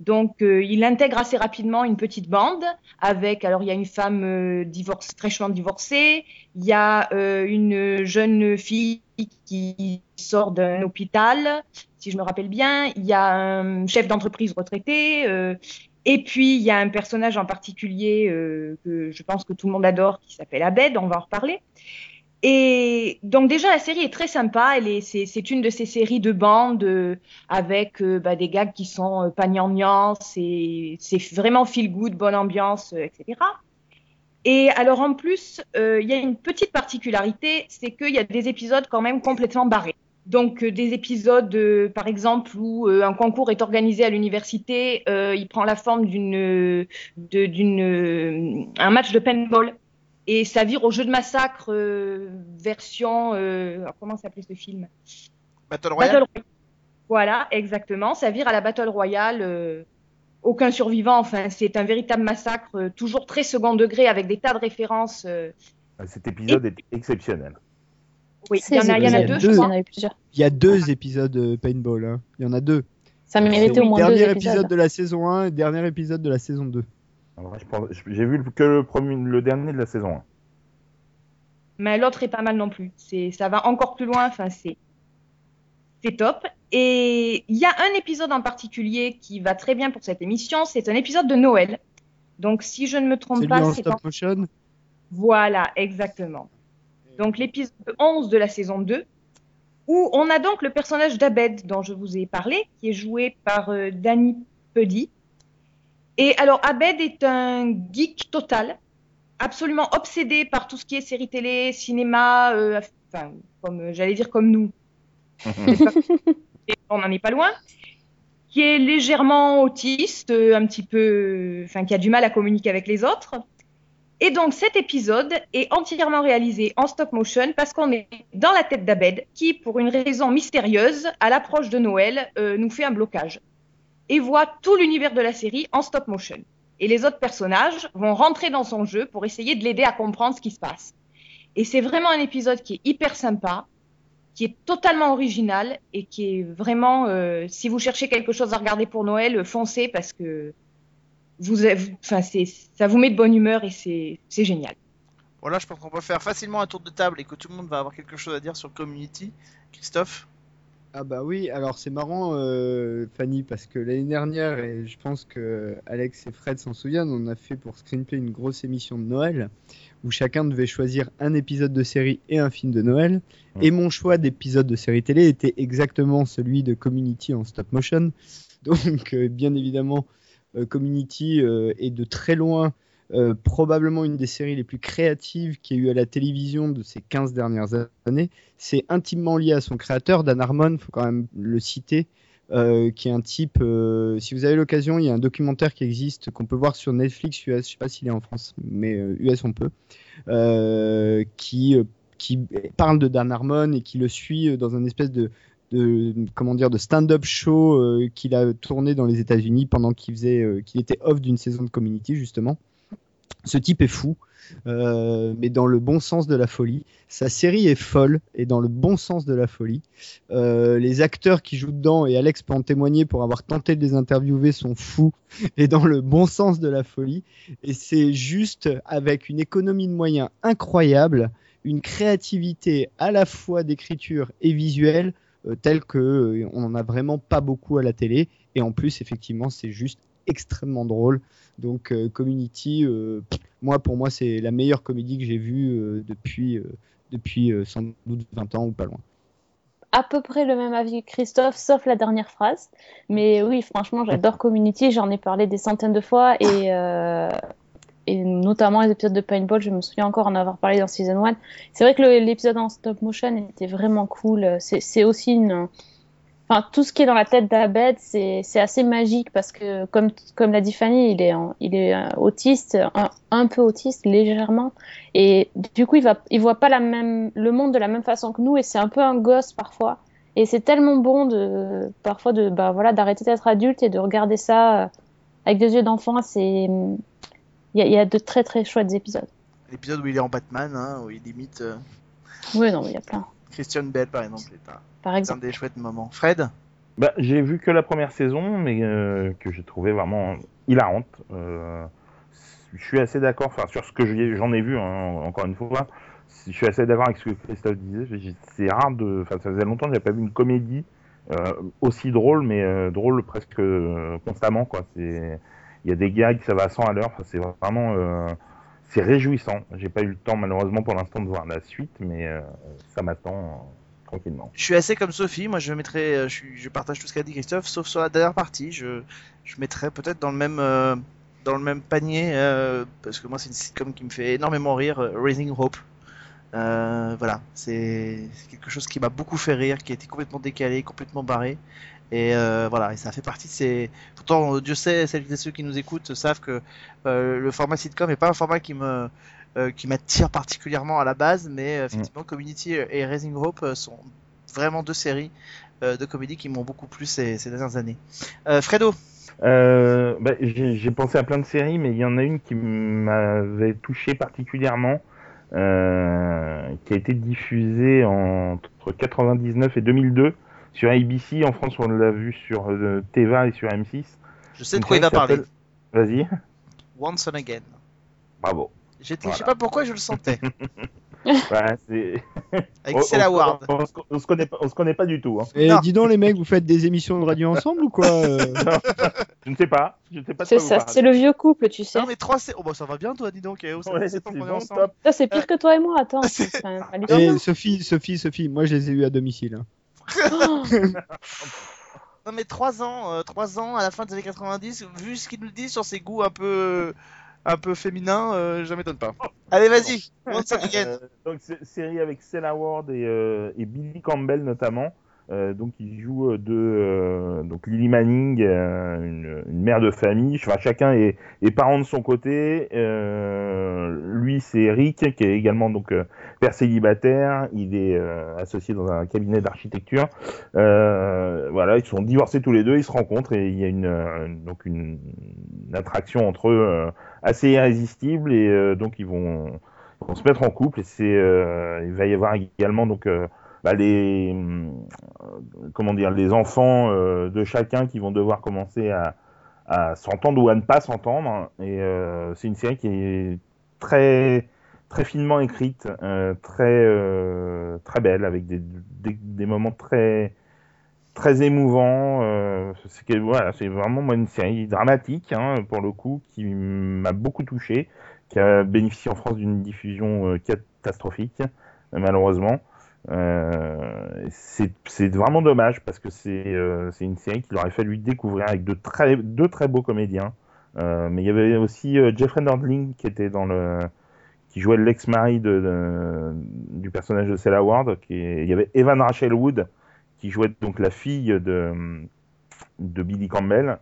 Donc euh, il intègre assez rapidement une petite bande avec alors il y a une femme euh, divorce, fraîchement divorcée, il y a euh, une jeune fille qui sort d'un hôpital, si je me rappelle bien, il y a un chef d'entreprise retraité, euh, et puis il y a un personnage en particulier euh, que je pense que tout le monde adore qui s'appelle Abed, on va en reparler. Et donc déjà la série est très sympa, c'est une de ces séries de bandes euh, avec euh, bah, des gags qui sont euh, pas gnangnans, c'est vraiment feel good, bonne ambiance, euh, etc. Et alors en plus, euh, il y a une petite particularité, c'est qu'il y a des épisodes quand même complètement barrés. Donc des épisodes, par exemple, où un concours est organisé à l'université, il prend la forme d'une, euh, de- d'une, euh, un match de paintball, et ça vire au jeu de massacre euh, version, euh, comment s'appelait ce film? Battle Royale? Battle Royale. Voilà, exactement. Ça vire à la Battle Royale. euh, aucun survivant. Enfin, c'est un véritable massacre, euh, toujours très second degré, avec des tas de références. euh. Cet épisode est exceptionnel. Oui, il y en a, il y en a épisodes. deux, Deux. je Il y crois. en a eu plusieurs. Il y a deux épisodes de Paintball. hein. Il y en a deux. Ça méritait au moins deux dernier épisodes. épisode de la saison 1 et dernier épisode de la saison 2. Pense- J'ai vu que le, premier, le dernier de la saison 1. Mais l'autre est pas mal non plus. C'est, ça va encore plus loin. Enfin, c'est, c'est top. Et il y a un épisode en particulier qui va très bien pour cette émission. C'est un épisode de Noël. Donc, si je ne me trompe pas, c'est en... stop motion? Voilà, exactement. Donc l'épisode 11 de la saison 2, où on a donc le personnage d'Abed dont je vous ai parlé, qui est joué par euh, Danny Puddy. Et alors Abed est un geek total, absolument obsédé par tout ce qui est séries télé, cinéma, euh, enfin, comme euh, j'allais dire comme nous. On n'en est pas loin. Qui est légèrement autiste, euh, un petit peu, enfin, qui a du mal à communiquer avec les autres. Et donc cet épisode est entièrement réalisé en stop motion parce qu'on est dans la tête d'Abed qui, pour une raison mystérieuse, à l'approche de Noël, euh, nous fait un blocage et voit tout l'univers de la série en stop motion. Et les autres personnages vont rentrer dans son jeu pour essayer de l'aider à comprendre ce qui se passe. Et c'est vraiment un épisode qui est hyper sympa, qui est totalement original et qui est vraiment, euh, si vous cherchez quelque chose à regarder pour Noël, foncez parce que vous, avez- enfin, ça vous met de bonne humeur et c'est, c'est génial. Voilà, je pense qu'on peut faire facilement un tour de table et que tout le monde va avoir quelque chose à dire sur Community. Christophe? Ah bah oui, alors c'est marrant euh, Fanny parce que l'année dernière et je pense que Alex et Fred s'en souviennent, on a fait pour Screenplay une grosse émission de Noël où chacun devait choisir un épisode de série et un film de Noël et mon choix d'épisode de série télé était exactement celui de Community en stop motion. Donc euh, bien évidemment euh, Community est de très loin euh, probablement une des séries les plus créatives qu'il y a eu à la télévision de ces 15 dernières années. C'est intimement lié à son créateur, Dan Harmon, faut quand même le citer, euh, qui est un type. euh, si vous avez l'occasion, il y a un documentaire qui existe qu'on peut voir sur Netflix US, je sais pas s'il est en France, mais US on peut, qui qui parle de Dan Harmon et qui le suit dans un espèce de comment dire de stand-up show qu'il a tourné dans les États-Unis pendant qu'il faisait qu'il était off d'une saison de Community justement. Ce type est fou, euh, mais dans le bon sens de la folie. Sa série est folle et dans le bon sens de la folie. Euh, les acteurs qui jouent dedans, et Alex peut en témoigner pour avoir tenté de les interviewer, sont fous et dans le bon sens de la folie. Et c'est juste avec une économie de moyens incroyable, une créativité à la fois d'écriture et visuelle, euh, telle que on n'en a vraiment pas beaucoup à la télé. Et en plus, effectivement, c'est juste extrêmement drôle. Donc euh, Community, euh, moi pour moi c'est la meilleure comédie que j'ai vue euh, depuis depuis sans doute 20 ans ou pas loin. à peu près le même avis que Christophe, sauf la dernière phrase. Mais oui, franchement, j'adore Community, j'en ai parlé des centaines de fois et, et notamment les épisodes de Paintball, je me souviens encore en avoir parlé dans Season 1. C'est vrai que l'épisode en stop motion était vraiment cool. C'est aussi une. Enfin, tout ce qui est dans la tête d'Abed, c'est c'est assez magique parce que, comme, comme l'a dit Fanny, il est, en- il est euh, autiste, un, un peu autiste, légèrement. Et du coup, il va, il voit pas la même, le monde de la même façon que nous et c'est un peu un gosse parfois. Et c'est tellement bon de, parfois de, bah voilà, d'arrêter d'être adulte et de regarder ça euh, avec des yeux d'enfant. C'est, il y a, il y a de très très chouettes épisodes. L'épisode où il est en Batman, hein, où il imite euh, Oui, non, il y a plein. Christian Bell par exemple, est un, Par c'est un exemple. des chouettes moments. Fred? Bah, j'ai vu que la première saison, mais euh, que j'ai trouvé vraiment hilarante. Euh, je suis assez d'accord, enfin sur ce que j'ai- j'en ai vu, hein, encore une fois. Je suis assez d'accord avec ce que Christophe disait. J'ai- C'est rare de, enfin ça faisait longtemps que j'avais pas vu une comédie euh, aussi drôle, mais euh, drôle presque euh, constamment quoi. C'est, il y a des gags, ça va à 100 à l'heure. Enfin, c'est vraiment, euh, c'est réjouissant. J'ai pas eu le temps malheureusement pour l'instant de voir la suite, mais euh, ça m'attend euh, tranquillement. Je suis assez comme Sophie, moi je mettrais, euh, je, partage tout ce qu'a dit Christophe, sauf sur la dernière partie, je, je mettrais peut-être dans le même, dans le même panier, parce que moi c'est une sitcom qui me fait énormément rire, Raising Hope. Voilà, c'est quelque chose qui m'a beaucoup fait rire, qui a été complètement décalé, complètement barré. Et euh, voilà, et ça fait partie de ces. Pourtant, euh, Dieu sait, celles et ceux qui nous écoutent savent que euh, le format sitcom n'est pas un format qui me euh, qui m'attire particulièrement à la base, mais effectivement, Community et Raising Hope sont vraiment deux séries de comédie qui m'ont beaucoup plu ces, ces dernières années. Fredo, bah, j'ai pensé à plein de séries, mais il y en a une qui m'avait touché particulièrement, qui a été diffusée entre 99 et 2002 sur ABC. En France, on l'a vu sur euh, Teva et sur M6. je sais de quoi il va parler. Vas-y, Once and Again. bravo. J'étais, je sais Voilà. pas pourquoi je le sentais. Ouais, c'est- Avec on, Cella on on se- on se connaît pas, on se connaît pas du tout. hein. Et Non. dis donc les mecs, vous faites des émissions de radio ensemble ou quoi euh Je ne sais pas. Je ne sais pas C'est ça, c'est le vieux couple, tu sais. Non mais trois, c'est... Oh bah ça va bien toi, dis donc. eh, oh, ça Ouais, c'est bon, ensemble. Ça, pire que toi et moi, attends. c'est-. Et Sophie, Sophie, Sophie, moi je les ai eu à domicile. hein. Oh, Non mais 3 ans, euh, 3 ans à la fin des années 90, vu ce qu'il nous dit sur ses goûts un peu, un peu féminins, euh, je m'étonne pas. Allez vas-y, Again. Euh, donc série avec Cella Ward et, euh, et Billy Campbell notamment. Euh, donc ils jouent euh, de euh, donc Lily Manning, euh, une, une mère de famille. Enfin, chacun est, est parent de son côté. Euh, lui c'est Rick qui est également donc euh, célibataire. Il est euh, associé dans un cabinet d'architecture. Euh, voilà, ils sont divorcés tous les deux. Ils se rencontrent et il y a une euh, donc une, attraction entre eux euh, assez irrésistible et donc ils vont se mettre en couple et c'est il va y avoir également donc bah, les comment dire les enfants de chacun qui vont devoir commencer à, à s'entendre ou à ne pas s'entendre et c'est une série qui est très très finement écrite euh, très euh, très belle avec des, des, moments très très émouvants euh, c'est voilà c'est vraiment moi une série dramatique hein, pour le coup qui m'a beaucoup touché qui a bénéficié en France d'une diffusion catastrophique, malheureusement. C'est vraiment dommage parce que c'est une série qu'il aurait fallu découvrir avec de très, deux très beaux comédiens. Mais il y avait aussi Jeffrey Nordling qui était dans le qui jouait l'ex-mari de, de- du personnage de Cella Ward. Qui est- Il y avait Evan Rachel Wood qui jouait donc la fille de, de Billy Campbell.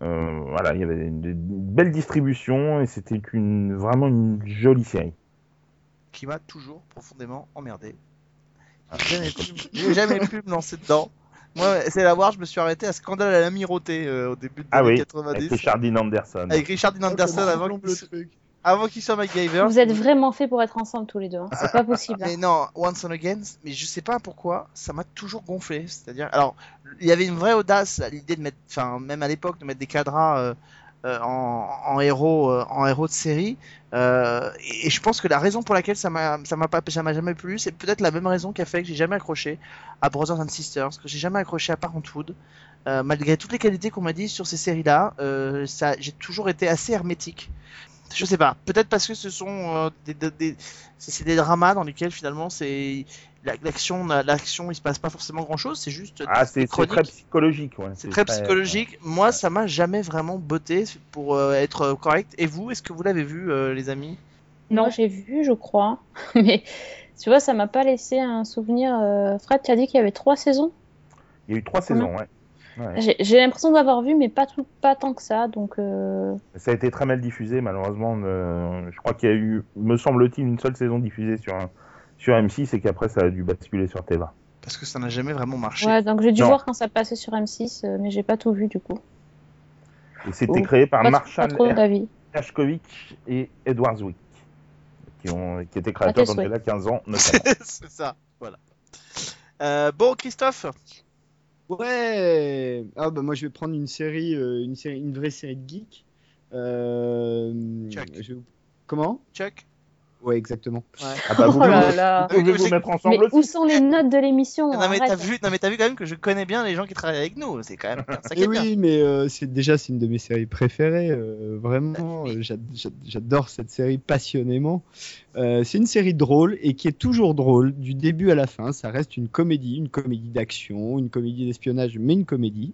Euh, voilà, il y avait une, une belle distribution et c'était une, vraiment une jolie série. qui m'a toujours profondément emmerdé. J'ai jamais pu, j'ai jamais pu me lancer dedans. Moi, c'est la voir, je me suis arrêté à Scandale à l'amirauté euh, au début des Ah années oui, 90. avec Richard Dean Anderson. Avec Richard Dean Anderson avant qu'il so- avant qu'il soit MacGyver. Vous êtes vraiment faits pour être ensemble tous les deux. hein. C'est pas possible. hein. Mais non, Once and Again, mais je sais pas pourquoi, ça m'a toujours gonflé. C'est-à-dire, alors, il y avait une vraie audace à l'idée de mettre, enfin, même à l'époque, de mettre des cadras euh, euh, en, en héros, euh, en héros de série. Et, et je pense que la raison pour laquelle ça m'a, ça m'a pas, ça m'a jamais plu, c'est peut-être la même raison qui a fait que j'ai jamais accroché à Brothers and Sisters, que j'ai jamais accroché à Parenthood. Malgré toutes les qualités qu'on m'a dit sur ces séries-là, ça, j'ai toujours été assez hermétique. Je sais pas, peut-être parce que ce sont euh, des, des- des- c'est des dramas dans lesquels finalement c'est la- l'action, l'action, il se passe pas forcément grand chose, c'est juste Ah, c'est très psychologique. Ouais. C'est très psychologique. Moi, ça m'a jamais vraiment botté pour euh, être correct. Et vous, est-ce que vous l'avez vu, euh, les amis? Moi, j'ai vu, je crois. Mais tu vois, ça m'a pas laissé un souvenir. euh, Fred, tu as dit qu'il y avait trois saisons? Il y a eu trois saisons, ouais. Ouais. J'ai j'ai l'impression d'avoir vu, mais pas, tout, pas tant que ça. Donc, euh, Ça a été très mal diffusé, malheureusement. euh, je crois qu'il y a eu, me semble-t-il, une seule saison diffusée sur, un- sur M6 et qu'après ça a dû basculer sur Teva. Parce que ça n'a jamais vraiment marché. ouais, donc j'ai dû Non. voir quand ça passait sur M6, euh, mais j'ai pas tout vu du coup. Et c'était Oh. créé par Marshall. Hershkovich et Edward Zwick, qui, ont, qui étaient créateurs souhaits. d'Angela 15 ans, notamment. c'est ça. Voilà. Euh, bon, Christophe, Ouais. Ah bah moi je vais prendre une série, euh, une série, une vraie série de geeks. Euh, Chuck. je- Comment? Chuck? Ouais, exactement. Ah bah, vous Oh là pouvez- là. vous pouvez vous Mais mettre Mais ensemble où aussi. sont les notes de l'émission Non mais t'as vu, non mais t'as vu quand même que je connais bien les gens qui travaillent avec nous. C'est quand même ça bien. oui, mais euh, c'est déjà c'est une de mes séries préférées. euh, vraiment, Oui. euh, j'ad- j'ad- j'adore cette série passionnément. Euh, c'est une série drôle et qui est toujours drôle du début à la fin. Ça reste une comédie, une comédie d'action, une comédie d'espionnage, mais une comédie.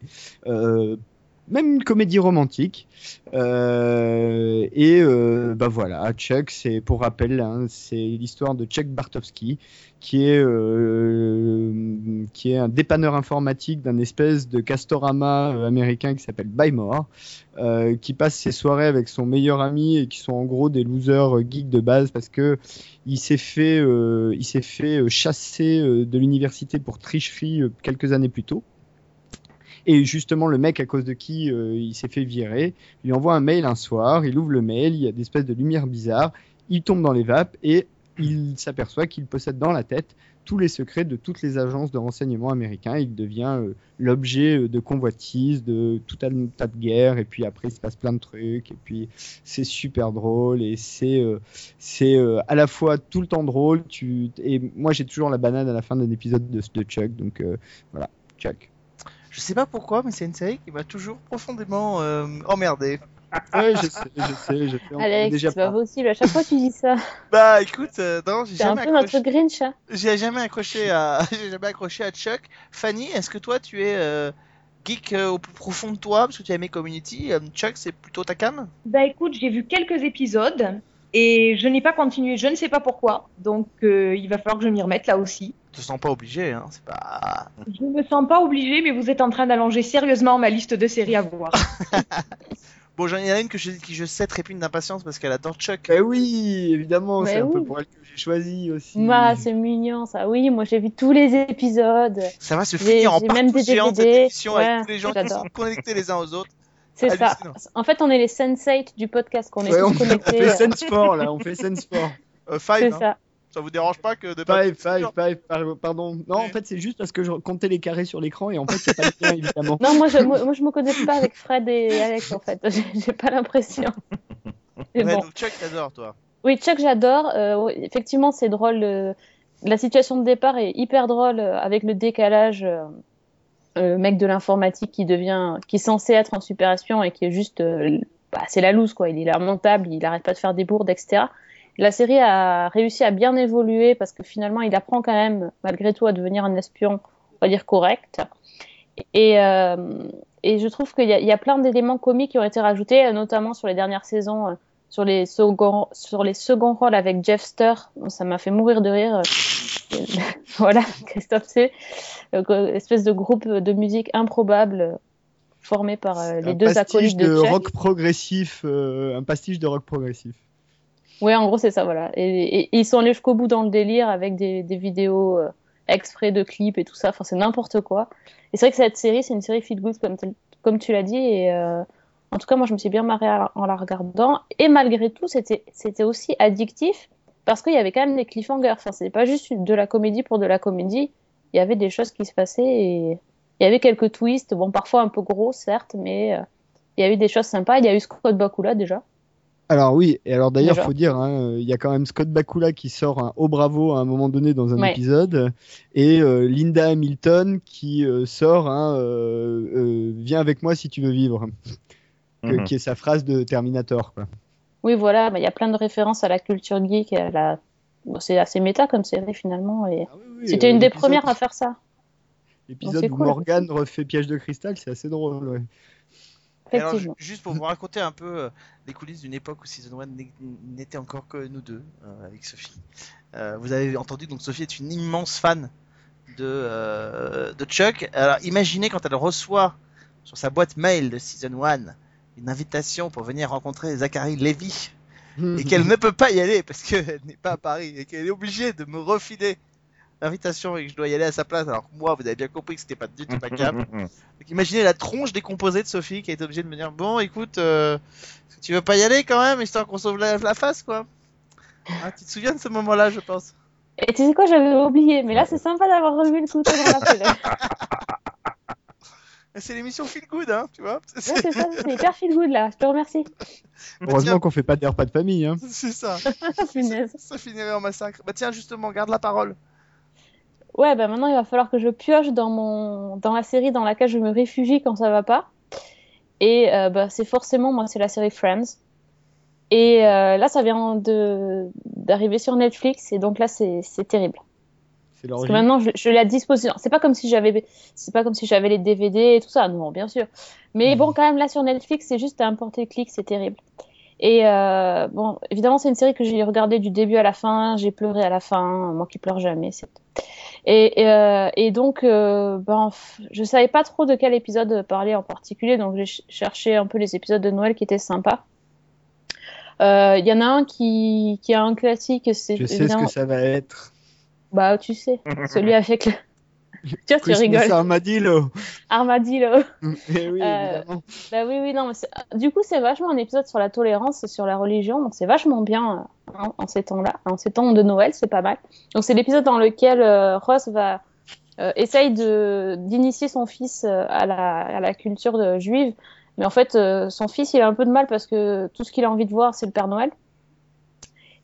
Même une comédie romantique. Euh, et euh, bah voilà, Chuck, c'est pour rappel, hein, c'est l'histoire de Chuck Bartowski, qui est euh, qui est un dépanneur informatique d'un espèce de castorama euh, américain qui s'appelle Buy More, euh, qui passe ses soirées avec son meilleur ami et qui sont en gros des losers geeks de base parce que il s'est fait il s'est fait chasser de l'université pour tricherie quelques années plus tôt. Et justement, le mec à cause de qui euh, il s'est fait virer, lui envoie un mail un soir, il ouvre le mail, il y a des espèces de lumière bizarre, il tombe dans les vapes et il s'aperçoit qu'il possède dans la tête tous les secrets de toutes les agences de renseignement américains. Il devient euh, l'objet euh, de convoitises, de tout un tas de guerres, et puis après il se passe plein de trucs, et puis c'est super drôle, et c'est c'est à la fois tout le temps drôle, et moi j'ai toujours la banane à la fin d'un épisode de, Chuck, donc voilà, Chuck. Je sais pas pourquoi, mais c'est une série qui m'a toujours profondément euh, emmerdé. Ouais, je sais, je sais, je sais. Alex, déjà c'est pas possible. À chaque fois, tu dis ça. Bah écoute, euh, non, j'ai C'est un jamais peu accroché. notre Grinch. hein. J'ai jamais accroché à, j'ai jamais accroché à Chuck. Fanny, est-ce que toi tu es euh, geek euh, au plus profond de toi parce que tu as aimé Community Euh, Chuck, c'est plutôt ta cam? Bah écoute, j'ai vu quelques épisodes et je n'ai pas continué, je ne sais pas pourquoi. Donc euh, il va falloir que je m'y remette là aussi. Tu te sens pas obligé, hein C'est pas. Je ne me sens pas obligée, mais vous êtes en train d'allonger sérieusement ma liste de séries à voir. Bon, j'en ai une que je, qui je sais trépigne d'impatience parce qu'elle adore Chuck. Eh oui, évidemment, Mais c'est un peu pour elle que j'ai choisi aussi. Moi, c'est mignon ça. Oui, moi j'ai vu tous les épisodes. Ça va se finir en j'ai même partout des géant cette émission avec tous les gens qui sont connectés les uns aux autres. C'est ça. En fait, on est les sensates du podcast, qu'on est Ouais, tous on, fait- on connectés. fait Sense 4 là, on fait Sense 4. Euh, five, C'est hein. ça. ça vous dérange pas que de pas. Five, five, five, par- pardon. Non, en fait, c'est juste parce que je comptais les carrés sur l'écran et en fait, c'est pas le lien, évidemment. Non, moi je, moi, moi, je me connais pas avec Fred et Alex en fait. J'ai pas l'impression. Mais Ouais, bon. donc Chuck t'adore toi. Oui, Chuck, j'adore. Euh, effectivement, c'est drôle. euh, la situation de départ est hyper drôle euh, avec le décalage. Euh, le mec de l'informatique qui devient, qui est censé être un super espion et qui est juste, euh, bah, c'est la loose quoi. Il est lamentable, il arrête pas de faire des bourdes, etc. La série a réussi à bien évoluer parce que finalement, il apprend quand même, malgré tout, à devenir un espion, on va dire correct. Et, euh, je trouve qu'il y, a- plein d'éléments comiques qui ont été rajoutés, notamment sur les dernières saisons, sur les seconds, rôles avec Jeff. Bon, ça m'a fait mourir de rire. voilà, Christophe C. Euh, espèce de groupe de musique improbable euh, formé par euh, les un deux acolytes de, de rock progressif, euh, un pastiche de rock progressif. Ouais, en gros, c'est ça, voilà. Et, et- et ils sont allés jusqu'au bout dans le délire avec des, des vidéos euh, exprès de clips et tout ça. Enfin, c'est n'importe quoi. Et c'est vrai que cette série, c'est une série feel good, comme, tu l'as dit. Et en tout cas, moi, je me suis bien marrée en la regardant. Et malgré tout, c'était c'était aussi addictif parce qu'il y avait quand même des cliffhangers. Enfin, c'est pas juste de la comédie pour de la comédie. Il y avait des choses qui se passaient et il y avait quelques twists. Bon, parfois un peu gros, certes, mais euh, il y a eu des choses sympas. Il y a eu Scott Bakula déjà. Alors oui, et alors d'ailleurs, faut dire, hein, euh, il y a quand même Scott Bakula qui sort un haut bravo à un moment donné dans un Ouais. épisode, et euh, Linda Hamilton qui euh, sort un euh, euh, Viens avec moi si tu veux vivre, que- Mhm. qui est sa phrase de Terminator. Quoi. Oui, voilà, bah, il y a plein de références à la culture geek. et à la... bon, c'est assez méta comme série finalement. Et... C'était euh, une des premières à faire ça, L'épisode où cool. Morgan refait piège de cristal, c'est assez drôle. ouais. Alors, juste pour vous raconter un peu euh, les coulisses d'une époque où Season 1 n'est- n'était encore que nous deux, euh, avec Sophie. Euh, vous avez entendu, donc Sophie est une immense fan de, euh, de Chuck. Alors imaginez quand elle reçoit sur sa boîte mail de Season 1 une invitation pour venir rencontrer Zachary Levy et qu'elle ne peut pas y aller parce qu'elle n'est pas à Paris et qu'elle est obligée de me refiler l'invitation et que je dois y aller à sa place alors que moi vous avez bien compris que c'était pas du tout ma cam. Donc imaginez la tronche décomposée de Sophie qui a été obligée de me dire bon écoute euh, tu veux pas y aller quand même histoire qu'on sauve la, la face quoi. Ah, tu te souviens de ce moment-là je pense. Et tu sais quoi, j'avais oublié, mais là c'est sympa d'avoir revu le couteau dans la là. C'est l'émission Feel Good hein tu vois. Ouais, c'est ça, c'est hyper feel good là, je te remercie. Heureusement qu'on fait pas de repas de famille. Hein. C'est ça. Punaise. Ça finirait en massacre. Bah tiens justement garde la parole. Ouais, bah maintenant il va falloir que je pioche dans, mon... dans la série dans laquelle je me réfugie quand ça va pas. Et euh, bah, c'est forcément, moi, c'est la série Friends. Et euh, là, ça vient de d'arriver sur Netflix, et donc là, c'est c'est terrible. Parce que maintenant, je, je l'ai à disposition. C'est pas comme si j'avais, c'est pas comme si j'avais les DVD et tout ça. Non, bien sûr. Mais bon, quand même, là sur Netflix, c'est juste à importer clic, c'est terrible. Et euh, bon, évidemment, c'est une série que j'ai regardée du début à la fin. J'ai pleuré à la fin. Moi qui pleure jamais, c'est. Et, et, euh, et donc, euh, ben, je savais pas trop de quel épisode parler en particulier, donc j'ai ch- cherché un peu les épisodes de Noël qui étaient sympas. Euh, Il y en a un qui, qui a un classique, c'est Je sais ce que ça va être. Bah tu sais, celui avec le. Tiens, tu rigoles. Armadillo. Armadillo. Oui, Euh. Bah oui, oui, non, mais c'est- du coup, c'est vachement un épisode sur la tolérance et sur la religion, donc c'est vachement bien euh, hein, en ces temps-là, en ces temps de Noël, c'est pas mal. Donc c'est l'épisode dans lequel euh, Ross va euh, essaye de d'initier son fils euh, à la à la culture de- juive, mais en fait, euh, son fils, il a un peu de mal parce que tout ce qu'il a envie de voir, c'est le Père Noël.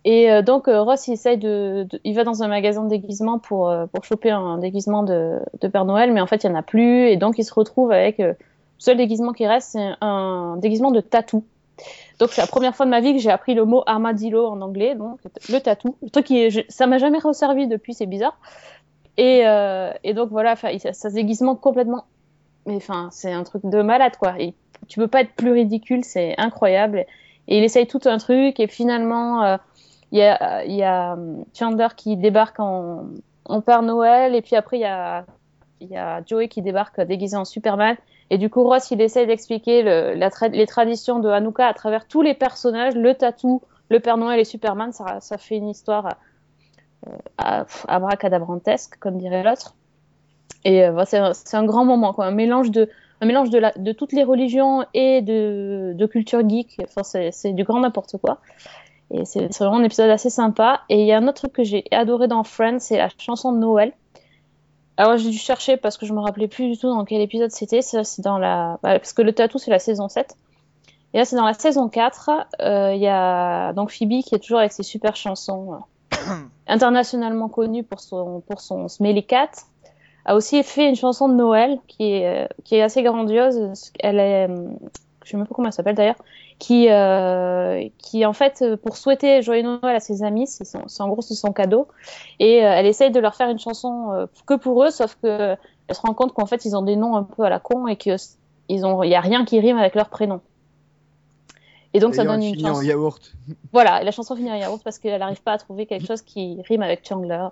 Et euh, donc euh, Ross, il essaye de, de- il va dans un magasin de déguisement pour euh, pour choper un déguisement de, de Père Noël, mais en fait, il y en a plus, et donc il se retrouve avec euh, le seul déguisement qui reste, c'est un déguisement de tatou. Donc c'est la première fois de ma vie que j'ai appris le mot armadillo en anglais, donc le tatou. Le truc qui je- ça m'a jamais resservi depuis, c'est bizarre. Et, euh, et donc voilà, ça, ça se déguisement complètement, mais enfin c'est un truc de malade quoi. Et tu peux pas être plus ridicule, c'est incroyable. Et il essaye tout un truc et finalement euh, il y a, y hum, Chandler qui débarque en, Père Noël et puis après il y a Joey qui débarque déguisé en Superman et du coup Ross il essaye d'expliquer les traditions de Hanouka à travers tous les personnages, le tatou, le Père Noël et Superman, ça, fait une histoire euh, abracadabrantesque comme dirait l'autre. Et euh, c'est un, grand moment quoi, un mélange de toutes les religions et de, de culture geek. Enfin c'est du grand n'importe quoi. Et c'est vraiment un épisode assez sympa. Et il y a un autre truc que j'ai adoré dans Friends, c'est la chanson de Noël. Alors j'ai dû chercher parce que je me rappelais plus du tout dans quel épisode c'était. Ça, c'est dans la... bah, parce que le tatou, c'est la saison 7. Et là, c'est dans la saison 4. Euh, Il y a donc Phoebe qui est toujours avec ses super chansons euh, internationalement connues pour son, pour son Smelly Cat. A aussi fait une chanson de Noël qui est, euh, qui est assez grandiose. Elle est... Je sais même pas comment elle s'appelle d'ailleurs qui, euh, qui en fait, euh, pour souhaiter joyeux Noël à ses amis, c'est en gros c'est son cadeau, et euh, elle essaye de leur faire une chanson euh, que pour eux, sauf que elle se rend compte qu'en fait ils ont des noms un peu à la con et que ils ont, il y a rien qui rime avec leur prénom. Et donc ça donne une finit en chanson. yaourt. Voilà, et la chanson finit en yaourt parce qu'elle n'arrive pas à trouver quelque chose qui rime avec Chandler.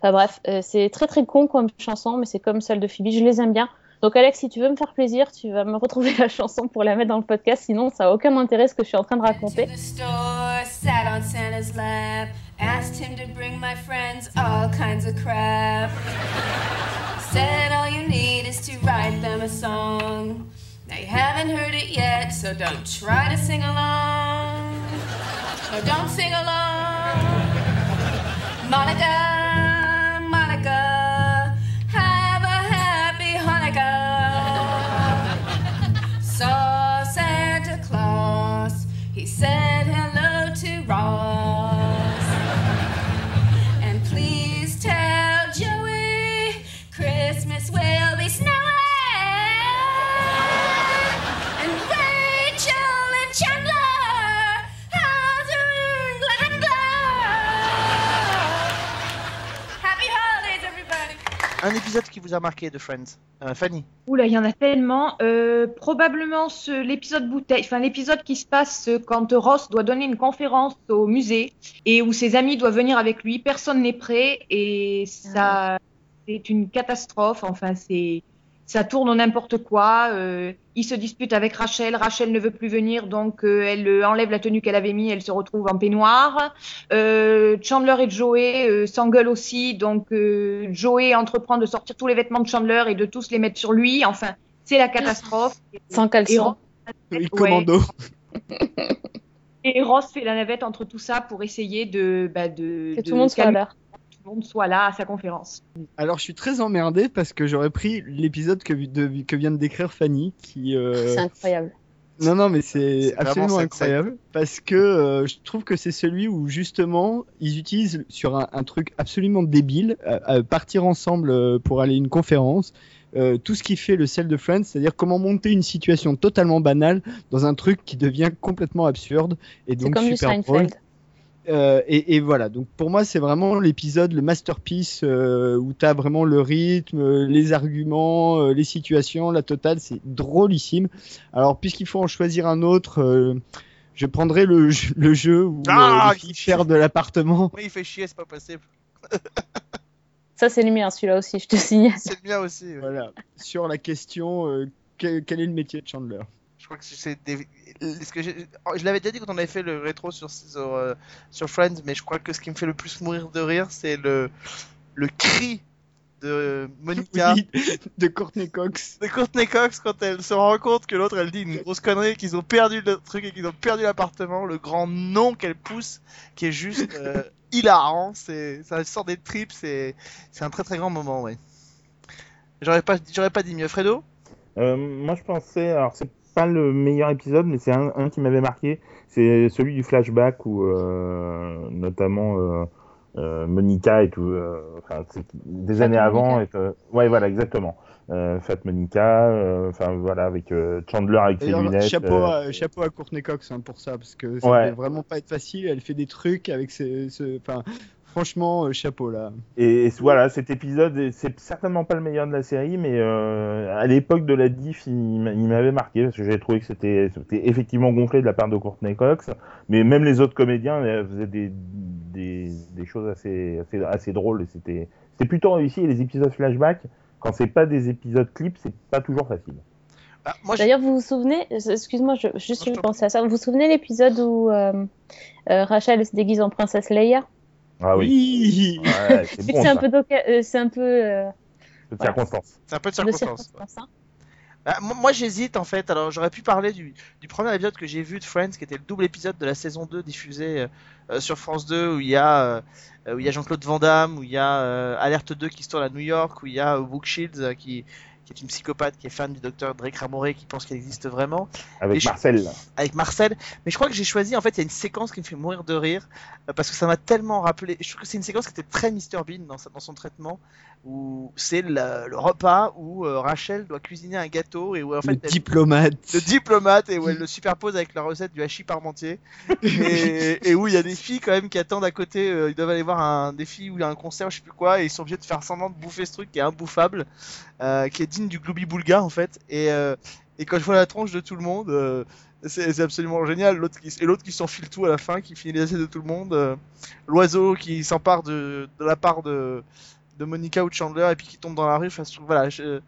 Enfin bref, c'est très très con comme chanson, mais c'est comme celle de Phoebe, je les aime bien. Donc Alex, si tu veux me faire plaisir, tu vas me retrouver la chanson pour la mettre dans le podcast, sinon ça a aucun intérêt ce que je suis en train de raconter. Now you haven't heard it yet, so don't try to sing along. No, don't sing along. Monica, Un épisode qui vous a marqué de Friends. Euh, Fanny. Oula, il y en a tellement. Euh, probablement ce- l'épisode bouteille, enfin l'épisode qui se passe quand Ross doit donner une conférence au musée et où ses amis doivent venir avec lui. Personne n'est prêt et ça, c'est une catastrophe. Enfin, c'est, ça tourne au n'importe quoi. Euh, il se dispute avec Rachel. Rachel ne veut plus venir, donc euh, elle euh, enlève la tenue qu'elle avait mis. Elle se retrouve en peignoir. Euh, Chandler et Joey euh, s'engueulent aussi, donc euh, Joey entreprend de sortir tous les vêtements de Chandler et de tous les mettre sur lui. Enfin, c'est la catastrophe. Sans Et caleçon. Ouais. commando. et Ross fait la navette entre tout ça pour essayer de, bah, de Que de tout le monde soit à le monde soit là à sa conférence. Alors, je suis très emmerdé parce que j'aurais pris l'épisode que, de- que vient de décrire Fanny, qui. euh, C'est incroyable. Non, non, mais c'est absolument incroyable parce que euh, je trouve que c'est celui où justement ils utilisent sur un, un truc absolument débile, euh, euh, partir ensemble euh, pour aller à une conférence, euh, tout ce qui fait le sel de Friends, c'est-à-dire comment monter une situation totalement banale dans un truc qui devient complètement absurde et C'est donc comme du super drôle. Seinfeld. Euh, et, et voilà, donc pour moi c'est vraiment l'épisode, le masterpiece euh, où tu as vraiment le rythme, euh, les arguments, euh, les situations, la totale, c'est drôlissime. Alors puisqu'il faut en choisir un autre, euh, je prendrai le, jeu- le jeu où Ah, euh, perdent de l'appartement. Oui, il fait chier, c'est pas possible. Ça, c'est le mien, celui-là aussi, je te signale. C'est le mien aussi. ouais. Voilà, sur la question euh, quel, quel est le métier de Chandler? Crois que c'est des... ce que je l'avais déjà dit quand on avait fait le rétro sur, sur, euh, sur Friends, mais je crois que ce qui me fait le plus mourir de rire, c'est le, le cri de Monica, Oui, de Courtney Cox. de Courtney Cox, quand elle se rend compte que l'autre elle dit une grosse connerie, qu'ils ont perdu le truc et qu'ils ont perdu l'appartement, le grand nom qu'elle pousse, qui est juste euh, hilarant, c'est, ça sort des tripes, c'est, c'est un très très grand moment, ouais. J'aurais pas, j'aurais pas dit mieux, Fredo? Euh, moi, je pensais, alors c'est pas le meilleur épisode, mais c'est un, un qui m'avait marqué. C'est celui du flashback où, euh, notamment, euh, euh, Monica et tout, enfin, des années avant. Et, euh, ouais, voilà, exactement. Euh, Fat Monica, euh, enfin voilà, avec euh, Chandler avec ses lunettes. chapeau, euh, à, chapeau à Courtney Cox hein, pour ça, parce que ça Ouais. vraiment pas être facile. Elle fait des trucs avec ses. ce- Enfin, franchement, euh, chapeau là. Et, et voilà, cet épisode, c'est certainement pas le meilleur de la série, mais euh, à l'époque de la diff, il, m'a- il m'avait marqué parce que j'ai trouvé que c'était effectivement gonflé de la part de Courtney Cox, mais même les autres comédiens euh, faisaient des, des, des choses assez, assez, assez drôles et c'était plutôt réussi. Et les épisodes flashback, quand c'est pas des épisodes clips, c'est pas toujours facile. Bah, moi, je- D'ailleurs, vous vous souvenez, excuse-moi, je, juste Non, je je pensais à ça. Vous vous souvenez l'épisode où euh, euh, Rachel se déguise en princesse Leia? Ah oui, Oui. Ouais, c'est Vu que bon c'est un ça, peu, d'oca- euh, c'est un peu euh, de voilà. circonstance. c'est un peu de de circonstance. hein. Bah, moi, j'hésite en fait. Alors j'aurais pu parler du, du premier épisode que j'ai vu de Friends, qui était le double épisode de la saison 2 diffusé euh, euh, sur France 2, où il y a, euh, où il y a Jean-Claude Van Damme, où il y a euh, Alerte 2 qui se tourne à New York, où il y a Brooke Shields euh, qui, qui est une psychopathe, qui est fan du docteur Drake Ramoré, qui pense qu'il existe vraiment, Avec Et je- Marcel. avec Marcel. Mais je crois que j'ai choisi, en fait, il y a une séquence qui me fait mourir de rire, euh, parce que ça m'a tellement rappelé. Je trouve que c'est une séquence qui était très Mr Bean dans, sa- dans son traitement, où c'est le, le repas où euh, Rachel doit cuisiner un gâteau et où en fait le elle- diplomate. le diplomate et où elle le superpose avec la recette du hachis parmentier et, et où il y a des filles quand même qui attendent à côté euh, ils doivent aller voir un des filles où il y a un concert je sais plus quoi et ils sont obligés de faire semblant de bouffer ce truc qui est imbouffable euh, qui est du Glooby Boulga en fait. Et, euh, et quand je vois la tronche de tout le monde, euh, c'est absolument génial. L'autre qui, et l'autre qui s'enfile tout à la fin, qui finit les assiettes de tout le monde. euh, L'oiseau qui s'empare de, de la part de, de Monica ou de Chandler et puis qui tombe dans la rue. Enfin, voilà, je,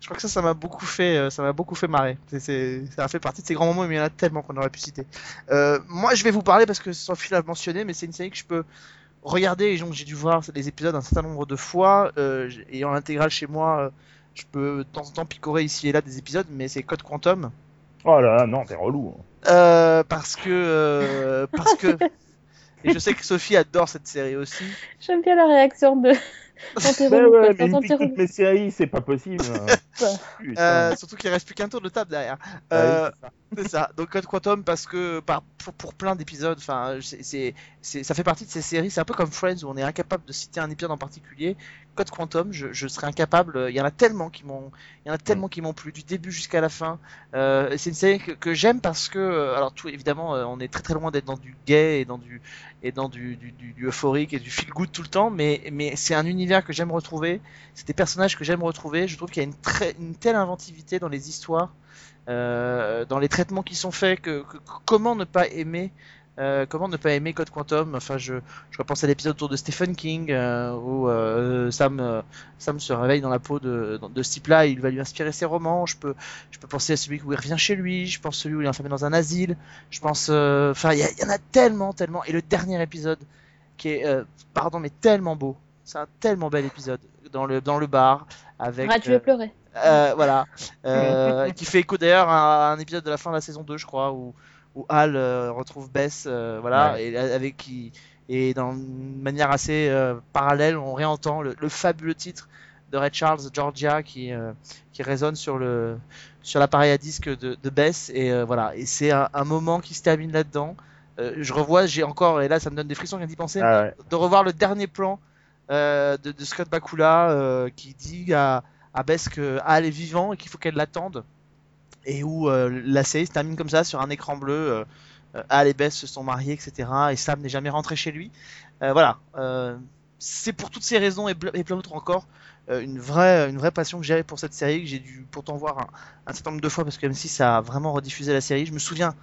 je crois que ça, ça m'a beaucoup fait, ça m'a beaucoup fait marrer. Ça a fait partie de ces grands moments, mais il y en a tellement qu'on aurait pu citer. Moi, je vais vous parler parce que Sophie l'a mentionné, mais c'est une série que je peux regarder et donc j'ai dû voir les épisodes un certain nombre de fois. Euh, ayant l'intégrale chez moi, je peux de temps en temps picorer ici et là des épisodes, mais c'est Code Quantum. Oh là là, non, t'es relou. hein. Euh, parce que euh, parce que et je sais que Sophie adore cette série aussi. J'aime bien la réaction de. Quand t'es Ouais, mais Quand il toutes relou. mes séries, c'est pas possible. Putain. Euh, surtout qu'il reste plus qu'un tour de table derrière. Ah oui, Euh, c'est ça. Donc Code Quantum parce que par- pour, pour plein d'épisodes, enfin c'est- ça fait partie de ces séries. C'est un peu comme Friends où on est incapable de citer un épisode en particulier. Code Quantum, je, je serais incapable. Il y en a tellement qui m'ont, il y en a tellement qui m'ont plu du début jusqu'à la fin. Euh, c'est une série que, que j'aime parce que euh, alors tout évidemment euh, on est très très loin d'être dans du gay et dans du et dans du, du, du, du euphorique et du feel good tout le temps, mais mais c'est un univers que j'aime retrouver. C'est des personnages que j'aime retrouver. Je trouve qu'il y a une très une telle inventivité dans les histoires euh, dans les traitements qui sont faits, que, que- comment ne pas aimer, euh, comment ne pas aimer Code Quantum? Enfin, je, je repense à l'épisode autour de Stephen King euh, où euh, Sam, Sam se réveille dans la peau de, de ce type-là, et il va lui inspirer ses romans. Je peux, je peux penser à celui où il revient chez lui. Je pense à celui où il est enfermé dans un asile. Je pense, enfin, il y, en a tellement, tellement. Et le dernier épisode qui est, pardon, mais tellement beau. C'est un tellement bel épisode dans le dans le bar avec. Ah, tu veux pleurer. voilà, qui fait écho d'ailleurs à un épisode de la fin de la saison 2, je crois, où, où Hal euh, retrouve Bess, euh, voilà, et avec qui et dans une manière assez euh, parallèle, on réentend le, le fabuleux titre de Red Charles, Georgia, qui euh, qui résonne sur le sur l'appareil à disque de, de Bess, et euh, voilà, et c'est un, un moment qui se termine là-dedans. Euh, je revois, j'ai encore, et là ça me donne des frissons rien d'y penser, Ah ouais. de revoir le dernier plan euh, de, de Scott Bakula euh, qui dit à, à Bess que Hal est vivant et qu'il faut qu'elle l'attende. Et où euh, la série se termine comme ça sur un écran bleu. euh, euh, Hal et Bess se sont mariés, etc. Et Sam n'est jamais rentré chez lui. Voilà. C'est pour toutes ces raisons et, plein d'autres encore une vraie une vraie passion que j'ai pour cette série que j'ai dû pourtant voir un, certain nombre de fois parce que même si ça a vraiment rediffusé la série, je me souviens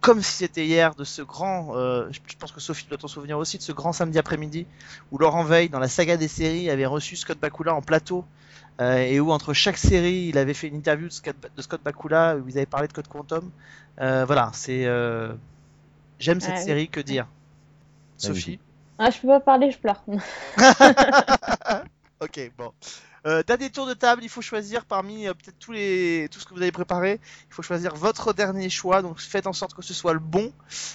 comme si c'était hier de ce grand, je je pense que Sophie doit t'en souvenir aussi, de ce grand samedi après-midi où Laurent Veil, dans la saga des séries, avait reçu Scott Bakula en plateau euh, et où entre chaque série, il avait fait une interview de Scott, de Scott Bakula où ils avaient parlé de Code Quantum. Euh, voilà, c'est euh, j'aime cette Ah oui. série, que dire? Sophie? Ah, je peux pas parler, je pleure. Ok, bon. Euh, dernier tour de table, il faut choisir parmi euh, peut-être tous les tout ce que vous avez préparé. Il faut choisir votre dernier choix, donc faites en sorte que ce soit le bon.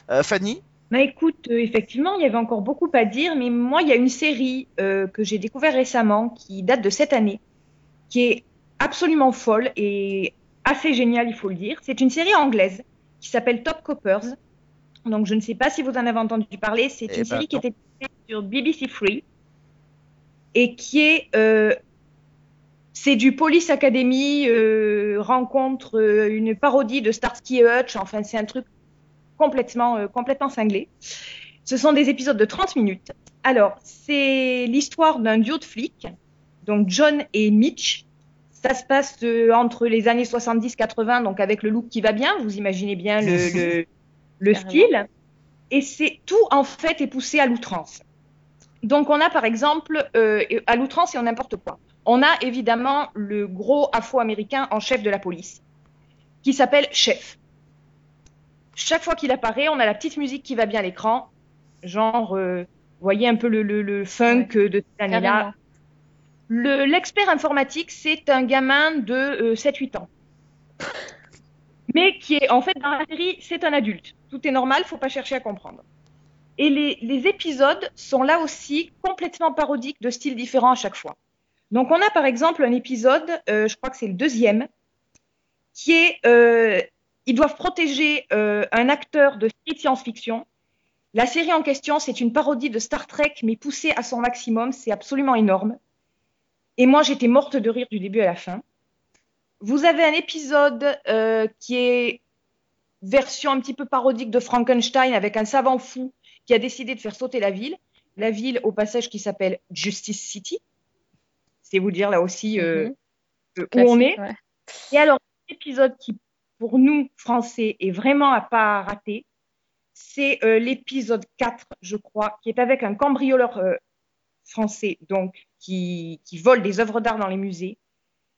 Euh, Fanny? Bah écoute, euh, effectivement, il y avait encore beaucoup à dire, mais moi, il y a une série euh, que j'ai découvert récemment qui date de cette année, qui est absolument folle et assez géniale, il faut le dire. C'est une série anglaise qui s'appelle Top Coppers. Donc, je ne sais pas si vous en avez entendu parler. C'est Eh une ben, série qui non. était diffusée sur BBC Free et qui est euh, c'est du Police Academy euh, rencontre euh, une parodie de Starsky et Hutch. Enfin, c'est un truc complètement, euh, complètement cinglé. Ce sont des épisodes de 30 minutes. Alors, c'est l'histoire d'un duo de flics, donc John et Mitch. Ça se passe euh, entre les années 70-80, donc avec le look qui va bien, vous imaginez bien le, le, le style. Et c'est tout, en fait, est poussé à l'outrance. Donc, on a par exemple, euh, à l'outrance et en n'importe quoi. On a évidemment le gros afro-américain en chef de la police, qui s'appelle Chef. Chaque fois qu'il apparaît, on a la petite musique qui va bien à l'écran, genre, euh, vous voyez un peu le, le, le funk de cette année-là. L'expert informatique, c'est un gamin de euh, 7-8 ans. Mais qui est, en fait, dans la série, c'est un adulte. Tout est normal, faut pas chercher à comprendre. Et les, épisodes sont là aussi complètement parodiques de styles différents à chaque fois. Donc, on a par exemple un épisode, euh, je crois que c'est le deuxième, qui est, euh, ils doivent protéger euh, un acteur de science-fiction. La série en question, c'est une parodie de Star Trek, mais poussée à son maximum. C'est absolument énorme. Et moi, j'étais morte de rire du début à la fin. Vous avez un épisode euh, qui est version un petit peu parodique de Frankenstein avec un savant fou qui a décidé de faire sauter la ville. La ville, au passage, qui s'appelle Justice City. C'est vous dire là aussi euh, Mhm. où on est. Ouais. Et alors, l'épisode qui, pour nous, Français, est vraiment à pas rater, c'est euh, l'épisode 4, je crois, qui est avec un cambrioleur français, donc, qui, qui vole des œuvres d'art dans les musées.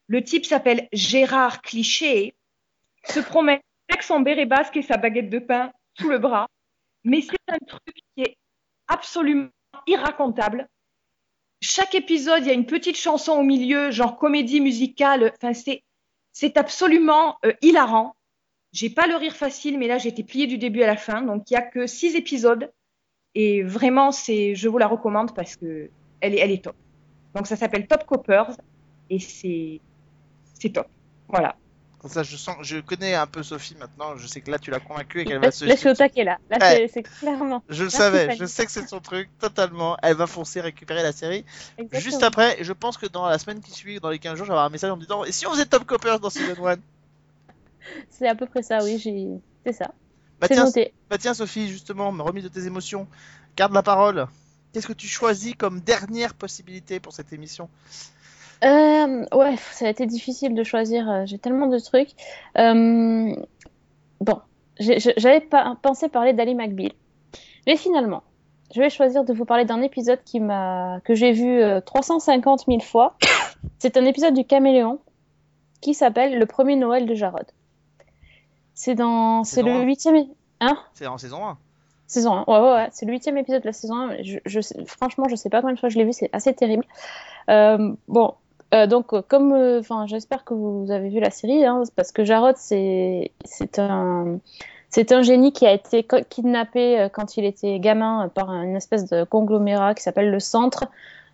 Le type s'appelle Gérard Cliché, se promène avec son béret basque et sa baguette de pain sous le bras. Mais c'est un truc qui est absolument irracontable. Chaque épisode, il y a une petite chanson au milieu, genre comédie musicale. Enfin, c'est, absolument euh, hilarant. J'ai pas le rire facile, mais là, été pliée du début à la fin. Donc, il y a que six épisodes. Et vraiment, c'est, je vous la recommande parce que elle est, elle est top. Donc, ça s'appelle Top Coppers et c'est, c'est top. Voilà. Ça, je sens, je connais un peu Sophie maintenant. Je sais que là, tu l'as convaincue et qu'elle va se. là, je suis au taquet là. Là, Ouais. c'est- c'est clairement. Je le Merci, savais, Fanny. je sais que c'est son truc totalement. Elle va foncer récupérer la série. Exactement. Juste après, je pense que dans la semaine qui suit, dans les 15 jours, j'aurai un message en me disant Et si on faisait Top Coppers dans Season 1 C'est à peu près ça, oui, j'ai... c'est ça. bah c'est tiens, bah tiens, Sophie, justement, me remise de tes émotions. Garde la parole. Qu'est-ce que tu choisis comme dernière possibilité pour cette émission? Euh, ouais, ça a été difficile de choisir. euh, J'ai tellement de trucs. Euh, bon, j'avais pensé parler d'Ali McBeal, mais finalement, je vais choisir de vous parler d'un épisode qui m'a que j'ai vu euh, 350 000 fois. C'est un épisode du Caméléon qui s'appelle Le premier Noël de Jarod. C'est dans, c'est le un. huitième, é- hein? C'est en saison 1. Saison 1, ouais, ouais, ouais. c'est le huitième épisode de la saison 1. Je, je franchement, je sais pas combien de fois je l'ai vu, c'est assez terrible. Euh, bon, euh, donc, euh, comme, euh, j'espère que vous avez vu la série, hein, parce que Jarod, c'est, un, c'est un génie qui a été kidnappé euh, quand il était gamin par une espèce de conglomérat qui s'appelle le Centre,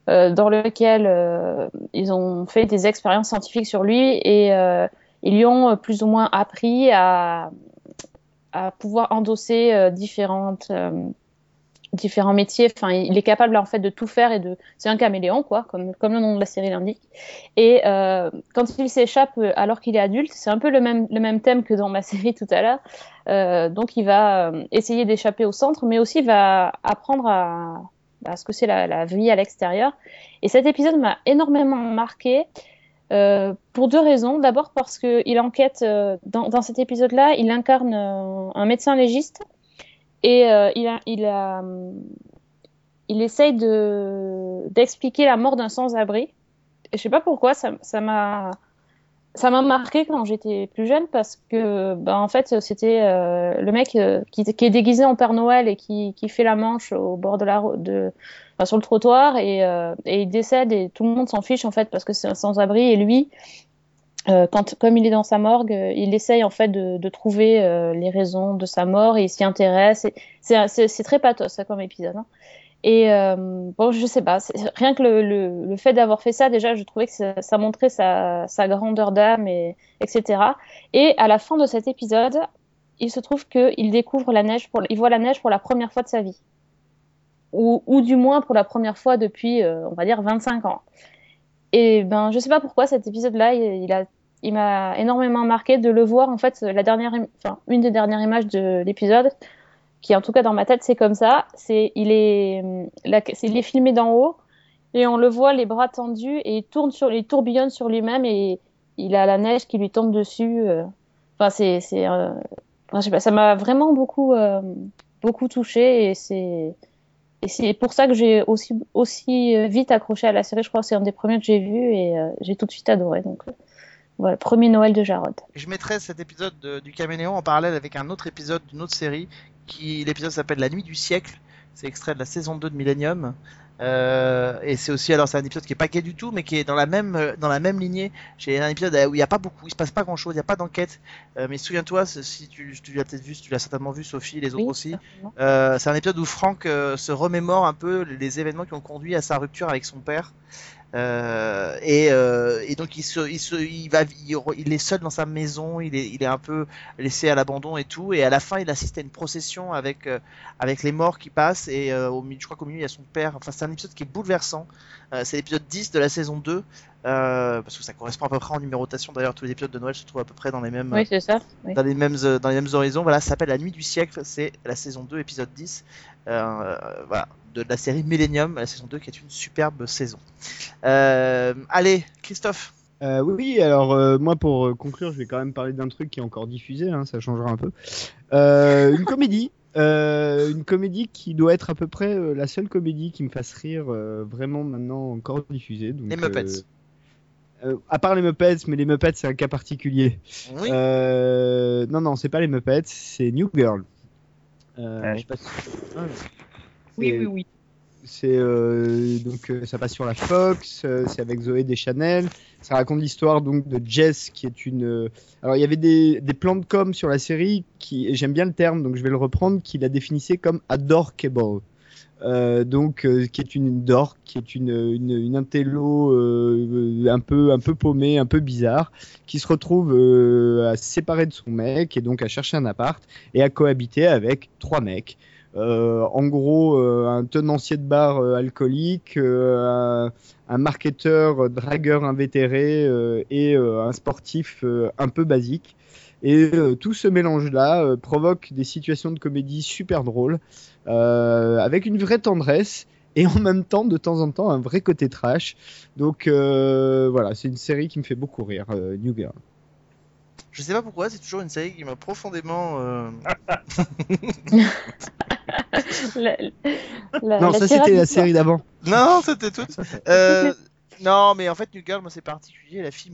dans lequel ils ont fait des expériences scientifiques sur lui et ils lui ont plus ou moins appris à, à pouvoir endosser euh, différentes, euh, différents métiers. Enfin, il est capable en fait de tout faire et de. C'est un caméléon, quoi, comme, comme le nom de la série l'indique. Et euh, quand il s'échappe alors qu'il est adulte, c'est un peu le même, le même thème que dans ma série tout à l'heure. Donc, il va essayer d'échapper au centre, mais aussi il va apprendre à, à ce que c'est la, la vie à l'extérieur. Et cet épisode m'a énormément marqué. Euh, pour deux raisons. D'abord parce qu'il enquête, euh, dans, cet épisode-là, il incarne euh, un médecin légiste et il, a, essaye de, d'expliquer la mort d'un sans-abri. Je sais pas pourquoi, ça m'a marqué quand j'étais plus jeune parce que bah, en fait c'était le mec qui, est déguisé en Père Noël et qui, fait la manche au bord de la de sur le trottoir et, euh, et il décède et tout le monde s'en fiche en fait parce que c'est un sans-abri et lui euh, quand comme il est dans sa morgue euh, il essaye en fait de, trouver les raisons de sa mort et il s'y intéresse c'est très pathos ça comme épisode hein. et bon je sais pas rien que le, le, fait d'avoir fait ça déjà je trouvais que ça, montrait sa, grandeur d'âme et etc et à la fin de cet épisode il se trouve que il découvre la neige pour il voit la neige pour la première fois de sa vie ou, ou du moins pour la première fois depuis euh, on va dire 25 ans et ben je sais pas pourquoi cet épisode là il, a il m'a énormément marqué de le voir en fait la dernière enfin une des dernières images de l'épisode qui en tout cas dans ma tête c'est comme ça c'est il est la- il est filmé d'en haut et on le voit les bras tendus et il tourne sur il tourbillonne sur lui-même et il a la neige qui lui tombe dessus euh. enfin c'est c'est euh, je sais pas ça m'a vraiment beaucoup euh, beaucoup touché et c'est et c'est pour ça que j'ai aussi aussi euh, vite accroché à la série je crois que c'est un des premiers que j'ai vu et euh, j'ai tout de suite adoré donc euh, voilà premier Noël de Jarod Je mettrai cet épisode de- du Caméléon en parallèle avec un autre épisode d'une autre série. qui L'épisode s'appelle La Nuit du siècle. C'est extrait de la saison 2 de Millennium. Euh, et c'est aussi, alors c'est un épisode qui est pas gay du tout, mais qui est dans la même, euh, dans la même lignée. J'ai un épisode où il n'y a pas beaucoup, il se passe pas grand chose, il n'y a pas d'enquête. Euh, mais souviens-toi, si tu, tu l'as peut-être vu, tu l'as certainement vu, Sophie, les autres Oui, aussi. Euh, c'est un épisode où Franck euh, se remémore un peu les événements qui ont conduit à sa rupture avec son père. Euh, et, euh, et donc il se, il se, il va, il, re- il est seul dans sa maison, il est, il est un peu laissé à l'abandon et tout. Et à la fin, il assiste à une procession avec, euh, avec les morts qui passent. Et au milieu, je crois qu'au milieu, il y a son père. Enfin, c'est un épisode qui est bouleversant. C'est l'épisode 10 de la saison 2. Euh, parce que ça correspond à peu près en numérotation. D'ailleurs, tous les épisodes de Noël se trouvent à peu près dans les mêmes, oui c'est ça oui. dans les mêmes dans les mêmes horizons. Voilà, ça s'appelle La Nuit du siècle. C'est la saison 2, épisode 10. Euh, voilà, de la série Millennium, la saison 2 qui est une superbe saison. Euh, allez, Christophe, Euh, oui, alors euh, moi pour conclure, je vais quand même parler d'un truc qui est encore diffusé, hein, ça changera un peu. Euh, une comédie, euh, une comédie qui doit être à peu près euh, la seule comédie qui me fasse rire euh, vraiment maintenant encore diffusée. Donc, Les Muppets. euh, euh, à part les Muppets, mais les Muppets c'est un cas particulier. Oui. Euh, non, non, c'est pas les Muppets, c'est New Girl. Euh, Ouais. je sais pas si- Ah, Oui, oui, oui. c'est euh, donc euh, ça passe sur la Fox, euh, c'est avec Zoé Deschanel. Ça raconte l'histoire donc de Jess qui est une. Alors il y avait des, des plans de com sur la série qui j'aime bien le terme donc je vais le reprendre qui la définissait comme adorkable. Donc qui est une dork, qui est une une, une intello un peu un peu paumée, un peu bizarre, qui se retrouve à se séparer de son mec et donc à chercher un appart et à cohabiter avec trois mecs. Euh, en gros, euh, un tenancier de bar euh, alcoolique, euh, un, un marketeur dragueur invétéré et un sportif un peu basique. Et tout ce mélange-là provoque des situations de comédie super drôles, avec une vraie tendresse et en même temps, de temps en temps, un vrai côté trash. Donc voilà, c'est une série qui me fait beaucoup rire, New Girl. Je sais pas pourquoi, c'est toujours une série qui m'a profondément. euh, La- la- non, la ça c'était la série d'avant. Non, c'était tout. Euh, non, mais en fait, New Girl, moi, c'est particulier. La fille,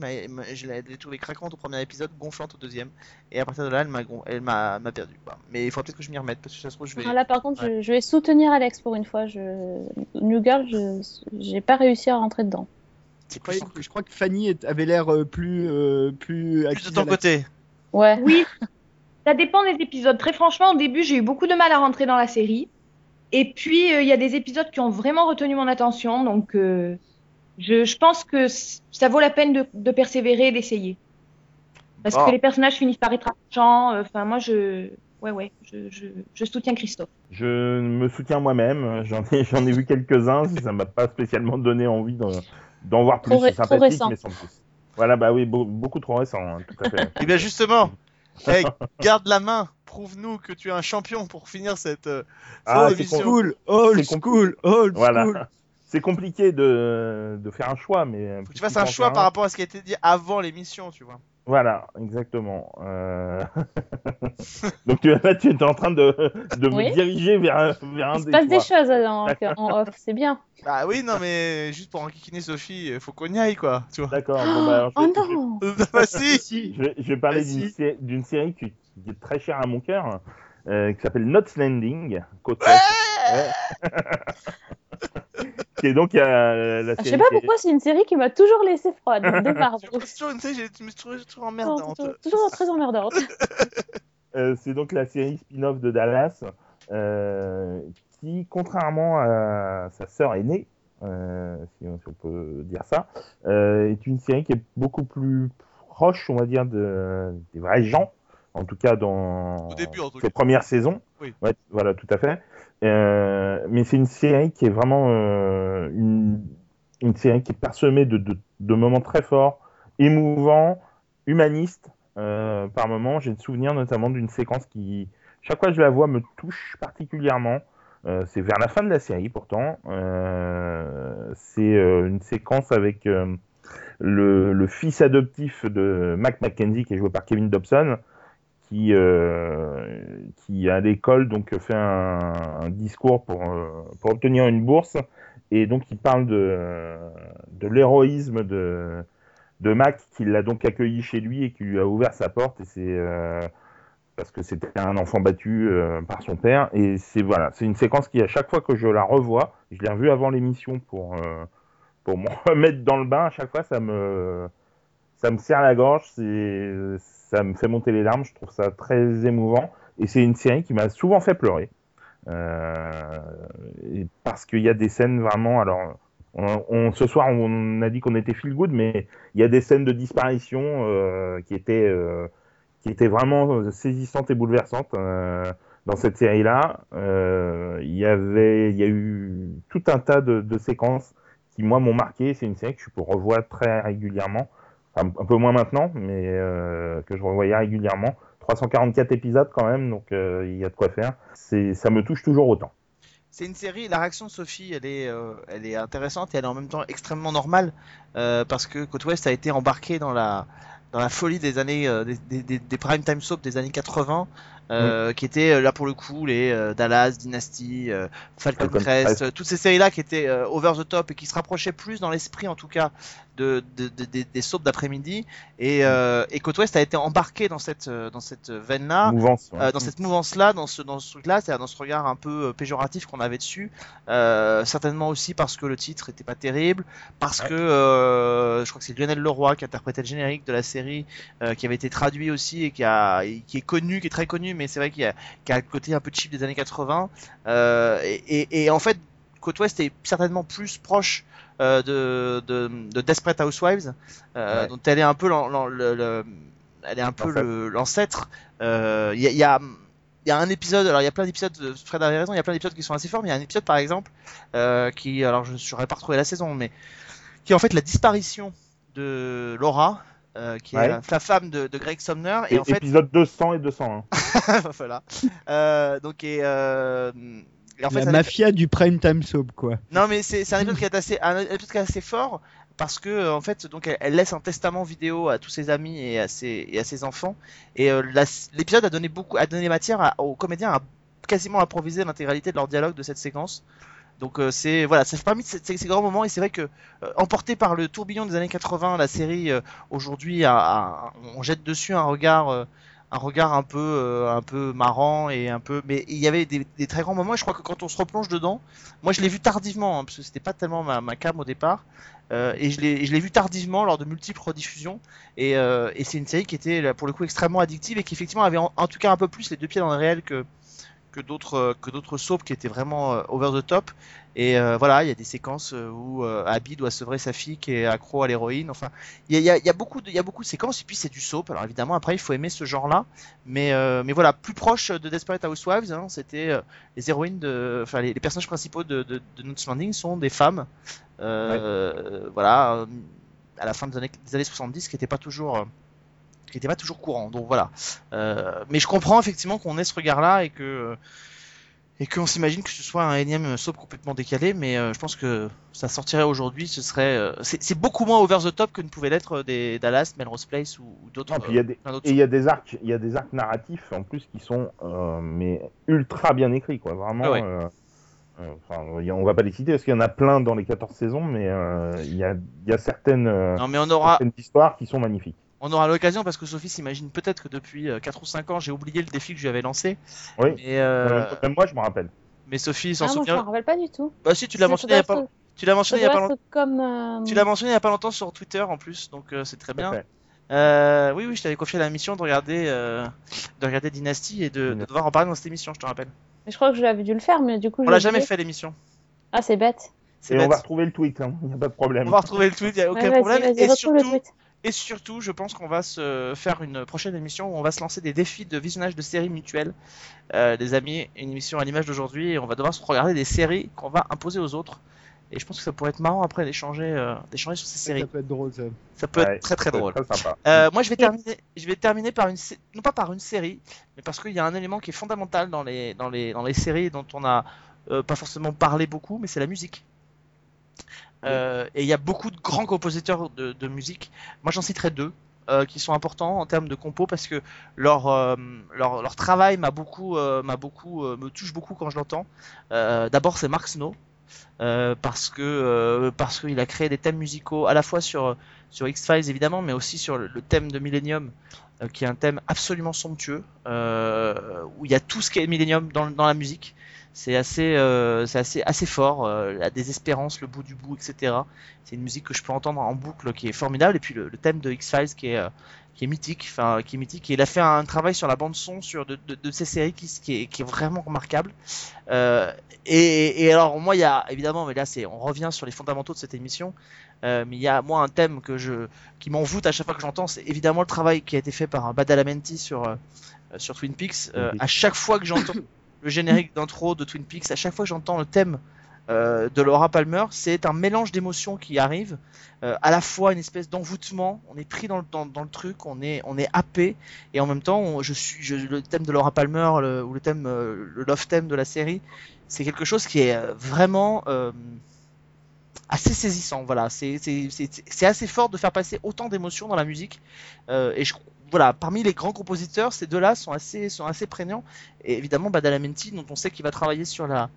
je l'ai trouvée craquante au premier épisode, gonflante au deuxième. Et à partir de là, elle m'a perdu. Mais il faudra peut-être que je m'y remette parce que ça se trouve, je vais. Ah, Là, par contre, je, je vais soutenir Alex pour une fois. Je... New Girl, je j'ai pas réussi à rentrer dedans. C'est Je je crois que Fanny avait l'air euh, plus euh, plus, plus de ton la- côté. Ouais. Oui, ça dépend des épisodes. Très franchement, au début, j'ai eu beaucoup de mal à rentrer dans la série. Et puis, euh, il y a des épisodes qui ont vraiment retenu mon attention. Donc, euh, je, je pense que ça vaut la peine de, de persévérer et d'essayer. Parce Bon. que les personnages finissent par être attachants. Euh, Enfin, moi, je, ouais, ouais, je, je, je soutiens Christophe. Je me soutiens moi-même. J'en ai, j'en ai vu quelques-uns. Ça m'a pas spécialement donné envie d'en, d'en voir plus. Trop trop récent. mais sans plus. Voilà, bah oui, beau- beaucoup trop récent, hein, tout à fait. Et bien justement, hey, garde la main. Prouve-nous que tu es un champion pour finir cette, euh, Ah, émission. School, old school, old school. Voilà. C'est compliqué de, de faire un choix, mais. Faut que tu fasses un choix par rapport à ce qui a été dit avant l'émission, tu vois. Voilà, exactement. Euh... Donc tu- là, tu es en train de, de Oui. me diriger vers, un- vers un Il se des passe des choses en, en off, c'est bien. Bah oui, non, mais juste pour enquiquiner Sophie, faut qu'on y aille, quoi. Tu vois. D'accord. Bon, bah, Oh je vais- non bah si. Si. Je vais, je vais parler d'une sé- d'une série qui, qui est très chère à mon cœur, euh, qui s'appelle Knots Landing, côte Ouais est. Est donc euh, la Je série. sais pas pourquoi, c'est une série qui m'a toujours laissé froide, de départ. C'est toujours une série, je me suis trouvé toujours emmerdante. toujours- toujours très emmerdante. Euh, c'est donc la série spin-off de Dallas, euh, qui, contrairement à sa sœur aînée, euh, si, on, si on peut dire ça, euh, est une série qui est beaucoup plus proche, on va dire, de, des vrais gens, en tout cas dans Au début, en tout ses cas. premières saisons. Oui. Ouais, voilà, tout à fait. Euh, mais c'est une série qui est vraiment euh, une, série qui est parsemée de, moments très forts, émouvants, humanistes. Euh, par moments, j'ai le souvenir notamment d'une séquence qui, chaque fois que je la vois, me touche particulièrement. C'est vers la fin de la série pourtant. C'est une séquence avec le, le fils adoptif de Mac McKenzie qui est joué par Kevin Dobson, qui, euh, à l'école donc fait un, discours pour, euh, pour obtenir une bourse. Et donc il parle de, l'héroïsme de, Mac qui l'a donc accueilli chez lui et qui lui a ouvert sa porte. Et c'est euh, parce que c'était un enfant battu euh, par son père. Et c'est voilà c'est une séquence qui à chaque fois que je la revois je l'ai revue avant l'émission pour euh, pour me remettre dans le bain à chaque fois ça me ça me serre la gorge. C'est ça me fait monter les larmes je trouve ça très émouvant et c'est une série qui m'a souvent fait pleurer euh, parce qu'il y a des scènes vraiment alors ce soir on a dit qu'on était feel good mais il y a des scènes de disparition euh, qui étaient euh, qui étaient vraiment saisissantes et bouleversantes dans cette série-là. Il y il y a eu tout un tas de, de séquences qui moi m'ont marqué. C'est une série que je peux revoir très régulièrement, Un peu moins maintenant, mais euh, que je revoyais régulièrement. 344 épisodes quand même, donc euh, il y a de quoi faire. Ça me touche toujours autant. c'est une série. La réaction de Sophie, elle est, euh, elle est intéressante et elle est en même temps extrêmement normale parce que Côte Ouest a été embarqué dans la dans la folie des années des, des, des prime time soap des années 80 euh, qui étaient euh, là pour le coup les euh, Dallas Dynasty euh, Falcon, Falcon Crest, toutes ces séries là qui étaient over the top et qui se rapprochaient plus dans l'esprit en tout cas de, de, de- des- des soaps d'après-midi et, et Côte Ouest a été embarqué dans cette dans cette veine là Mouvance. ouais. euh, dans cette mouvance-là, dans ce, dans ce truc-là, c'est-à-dire dans ce regard un peu péjoratif qu'on avait dessus, certainement aussi parce que le titre était pas terrible, parce Ouais. que je crois que c'est Lionel Leroy qui interprétait le générique de la série, qui avait été traduit aussi et qui a, et qui est connu, qui est très connu, mais c'est vrai qu'il y a, le côté un peu cheap des années 80. Euh, et, et, et en fait, Côte Ouest est certainement plus proche euh, de, de, de Desperate Housewives, euh, Ouais. dont elle est un peu le, elle est un peu L'ancêtre. Il y, a, il y a il y a un épisode, alors il y a plein d'épisodes, Fred avait raison, il y a plein d'épisodes qui sont assez forts, mais il y a un épisode par exemple, euh, qui, alors je ne saurais pas retrouver la saison, mais qui est en fait la disparition de Laura, euh, qui est Ouais. la, la femme de, de Greg Sumner, et, Et- en fait, Épisode 200 et 201. voilà. Euh, donc et, euh, et en fait, la mafia du prime time soap, quoi. non mais c'est un épisode qui est assez un épisode qui est assez fort parce que euh, en fait donc elle, elle laisse un testament vidéo à tous ses amis et à ses et à ses enfants et euh, l'épisode a donné beaucoup a donné matière à- aux comédiens à quasiment improviser l'intégralité de leur dialogue de cette séquence. Donc euh, c'est voilà, ça fait parmi ces, ces- grands moments et c'est vrai que euh, emporté par le tourbillon des années 80, la série euh, aujourd'hui on jette dessus un regard un regard un peu un peu marrant et un peu mais il y avait des, très grands moments et je crois que quand on se replonge dedans moi, je l'ai vu tardivement, hein, parce que c'était pas tellement ma, ma cam au départ. Et je l'ai vu tardivement lors de multiples rediffusions. Et, c'est une série qui était, pour le coup, extrêmement addictive et qui, effectivement, avait en tout cas un peu plus les deux pieds dans le réel que, que d'autres euh, que d'autres soaps qui étaient vraiment euh, over the top. Et euh, voilà, il y a des séquences où euh, Abby doit sevrer sa fille qui est accro à l'héroïne. Enfin, il y a, y, y beaucoup de il y a beaucoup de séquences. Et puis c'est du soap. Alors évidemment, après, il faut aimer ce genre-là. Mais euh, mais voilà, plus proche de Desperate Housewives, hein, c'était les héroïnes de, enfin les, les personnages principaux de, de, de Not's Landing sont des femmes. Voilà, à la fin des années, des années 70, qui n'était pas toujours, qui était pas toujours courant. Donc voilà. Euh, mais je comprends effectivement qu'on ait ce regard-là et que et qu'on s'imagine que ce soit un énième soap complètement décalé, mais euh, je pense que ça sortirait aujourd'hui, ce serait, euh, c'est beaucoup moins over the top que ne pouvaient l'être des Dallas, Melrose Place ou, ou d'autres. Et il y a des arcs, il y a des arcs narratifs en plus qui sont euh, mais ultra bien écrits quoi, vraiment. Ah ouais. euh, euh, enfin, on va pas les citer parce qu'il y en a plein dans les 14 saisons, mais euh, il y, a, y a certaines, euh, Non, mais on aura, certaines histoires qui sont magnifiques. On aura l'occasion parce que Sophie s'imagine peut-être que depuis euh, 4 ou 5 ans j'ai oublié le défi que je lui avais lancé. Oui. Mais, euh, Même moi, je me rappelle. mais Sophie s'en Ah, moi, je souvient. m'en rappelle pas du tout. Bah si tu l'as mentionné il y a pas, tu l'as mentionné il y a pas longtemps. comme. euh, Tu l'as mentionné il y a pas longtemps sur Twitter en plus, donc euh, c'est très bien. Euh, oui oui, je t'avais confié la mission de regarder euh, de regarder Dynasty et de, de devoir en parler dans cette émission, je te rappelle. mais Je crois que je l'avais dû le faire, mais du coup. On l'a jamais fait l'émission. Ah, c'est bête. C'est Et on bête. va retrouver le tweet, hein. il n'y a pas de problème. On va retrouver le tweet, il y a aucun Ouais, problème. Et retrouve le surtout, tweet. Et surtout, je pense qu'on va se faire une prochaine émission où on va se lancer des défis de visionnage de séries mutuelles. Euh, les amis, une émission à l'image d'aujourd'hui et on va devoir se regarder des séries qu'on va imposer aux autres. Et je pense que ça pourrait être marrant après d'échanger euh, d'échanger sur ces séries. Ça peut être drôle, ça. Ça peut Ouais, être très très drôle. Très sympa. Euh, moi, je vais terminer. Je vais terminer par une, non pas par une série, mais parce qu'il y a un élément qui est fondamental dans les dans les dans les séries dont on a euh, pas forcément parlé beaucoup, mais c'est la musique. Euh, et il y a beaucoup de grands compositeurs de, musique. Moi, j'en citerai deux euh, qui sont importants en termes de compo parce que leur euh, leur, leur travail m'a beaucoup beaucoup me touche beaucoup quand je l'entends. D'abord, c'est Mark Snow. parce que parce qu'il a créé des thèmes musicaux à la fois sur sur X-Files évidemment, mais aussi sur le, thème de Millennium, qui est un thème absolument somptueux, où il y a tout ce qu'est Millennium dans, dans la musique. C'est assez, euh, c'est assez, assez fort, euh, la désespérance, le bout du bout, etc. C'est une musique que je peux entendre en boucle, qui est formidable. Et puis le, le thème de X-Files, qui est, euh, qui est mythique, enfin, qui est mythique. Et il a fait un travail sur la bande son sur de, de, de ces séries qui, qui, est, qui est vraiment remarquable. Euh, et, et alors moi, il y a évidemment, mais là, c'est, on revient sur les fondamentaux de cette émission. Euh, mais il y a moi un thème que je, qui m'envoûte à chaque fois que j'entends, c'est évidemment le travail qui a été fait par Badalamenti sur euh, sur Twin Peaks. Euh, Twin Peaks. à chaque fois que j'entends le générique d'intro de Twin Peaks, à chaque fois que j'entends le thème euh, de Laura Palmer, c'est un mélange d'émotions qui arrive, euh, à la fois une espèce d'envoûtement, on est pris dans le, dans, le truc, on est, on est happé, et en même temps, je suis, le thème de Laura Palmer, le- ou le thème, euh, le love theme de la série, c'est quelque chose qui est vraiment assez saisissant. Voilà, c'est assez fort de faire passer autant d'émotions dans la musique, et je voilà, parmi les grands compositeurs, ces deux-là sont assez, sont assez prégnants. Et évidemment, Badalamenti, dont on sait qu'il va travailler sur la,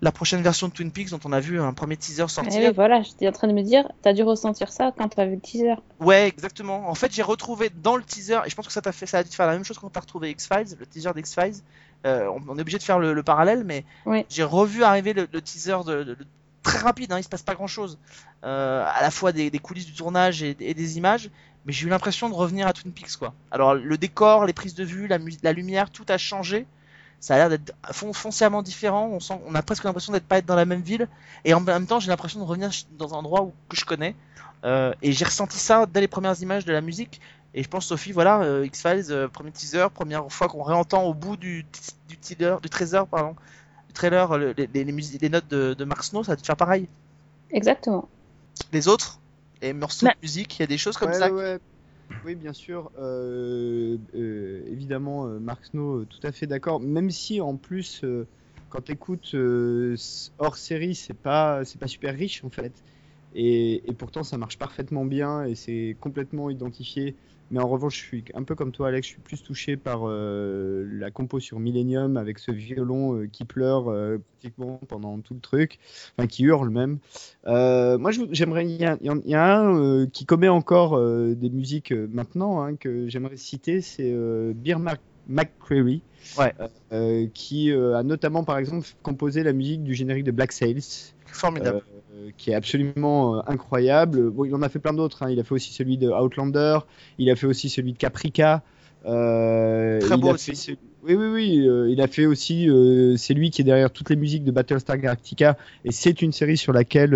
la prochaine version de Twin Peaks, dont on a vu un premier teaser Eh sortir. oui, voilà, j'étais en train de me dire, t'as dû ressentir ça quand t'as vu le teaser. Ouais, exactement. En fait, j'ai retrouvé dans le teaser, et je pense que ça t'a fait, ça a dû te faire la même chose quand t'as retrouvé X-Files, le teaser d'X-Files. Euh, on, on est obligé de faire le, le parallèle, mais Oui. j'ai revu arriver le, le teaser de, de- de- très rapide, hein, il se passe pas grand chose. à la fois des, coulisses du tournage et, des images, mais j'ai eu l'impression de revenir à Twin Peaks, quoi. Alors, le décor, les prises de vue, la, la lumière, tout a changé. Ça a l'air d'être fon- foncièrement différent. On, sent, on a presque l'impression d'être pas être dans la même ville. Et en même temps, j'ai l'impression de revenir dans un endroit où, que je connais. Euh, et j'ai ressenti ça dès les premières images de la musique. Et je pense, Sophie, voilà, euh, X-Files, euh, premier teaser, première fois qu'on réentend au bout du, du, teaser, du trailer, pardon, trailer, le- les, les, les musi- les notes de, de Mark Snow, ça va te faire pareil. Exactement. Les autres, les morceaux Bah. de musique, il y a des choses comme Ouais, ça. ouais. Oui, bien sûr. euh, euh, évidemment, euh, Mark Snow, euh, tout à fait d'accord. Même si, en plus, euh, quand tu écoutes hors série, c'est pas, c'est pas super riche en fait. Et, et pourtant, ça marche parfaitement bien et c'est complètement identifié. Mais en revanche, je suis un peu comme toi, Alex, je suis plus touché par euh, la compo sur Millennium avec ce violon euh, qui pleure euh, pratiquement pendant tout le truc, enfin qui hurle même. Moi, j'aimerais. Il y, a- il y a un qui commet encore des musiques maintenant hein, que j'aimerais citer, c'est Beer Mac- McCreary, Ouais. qui a notamment, par exemple, composé la musique du générique de Black Sails, Formidable. euh, qui est absolument euh, incroyable. Bon, il en a fait plein d'autres. hein. Il a fait aussi celui de Outlander, il a fait aussi celui de Caprica. euh, Très beau aussi. fait Oui, oui, oui. euh, il a fait aussi. euh, c'est lui qui est derrière toutes les musiques de Battlestar Galactica, et c'est une série sur laquelle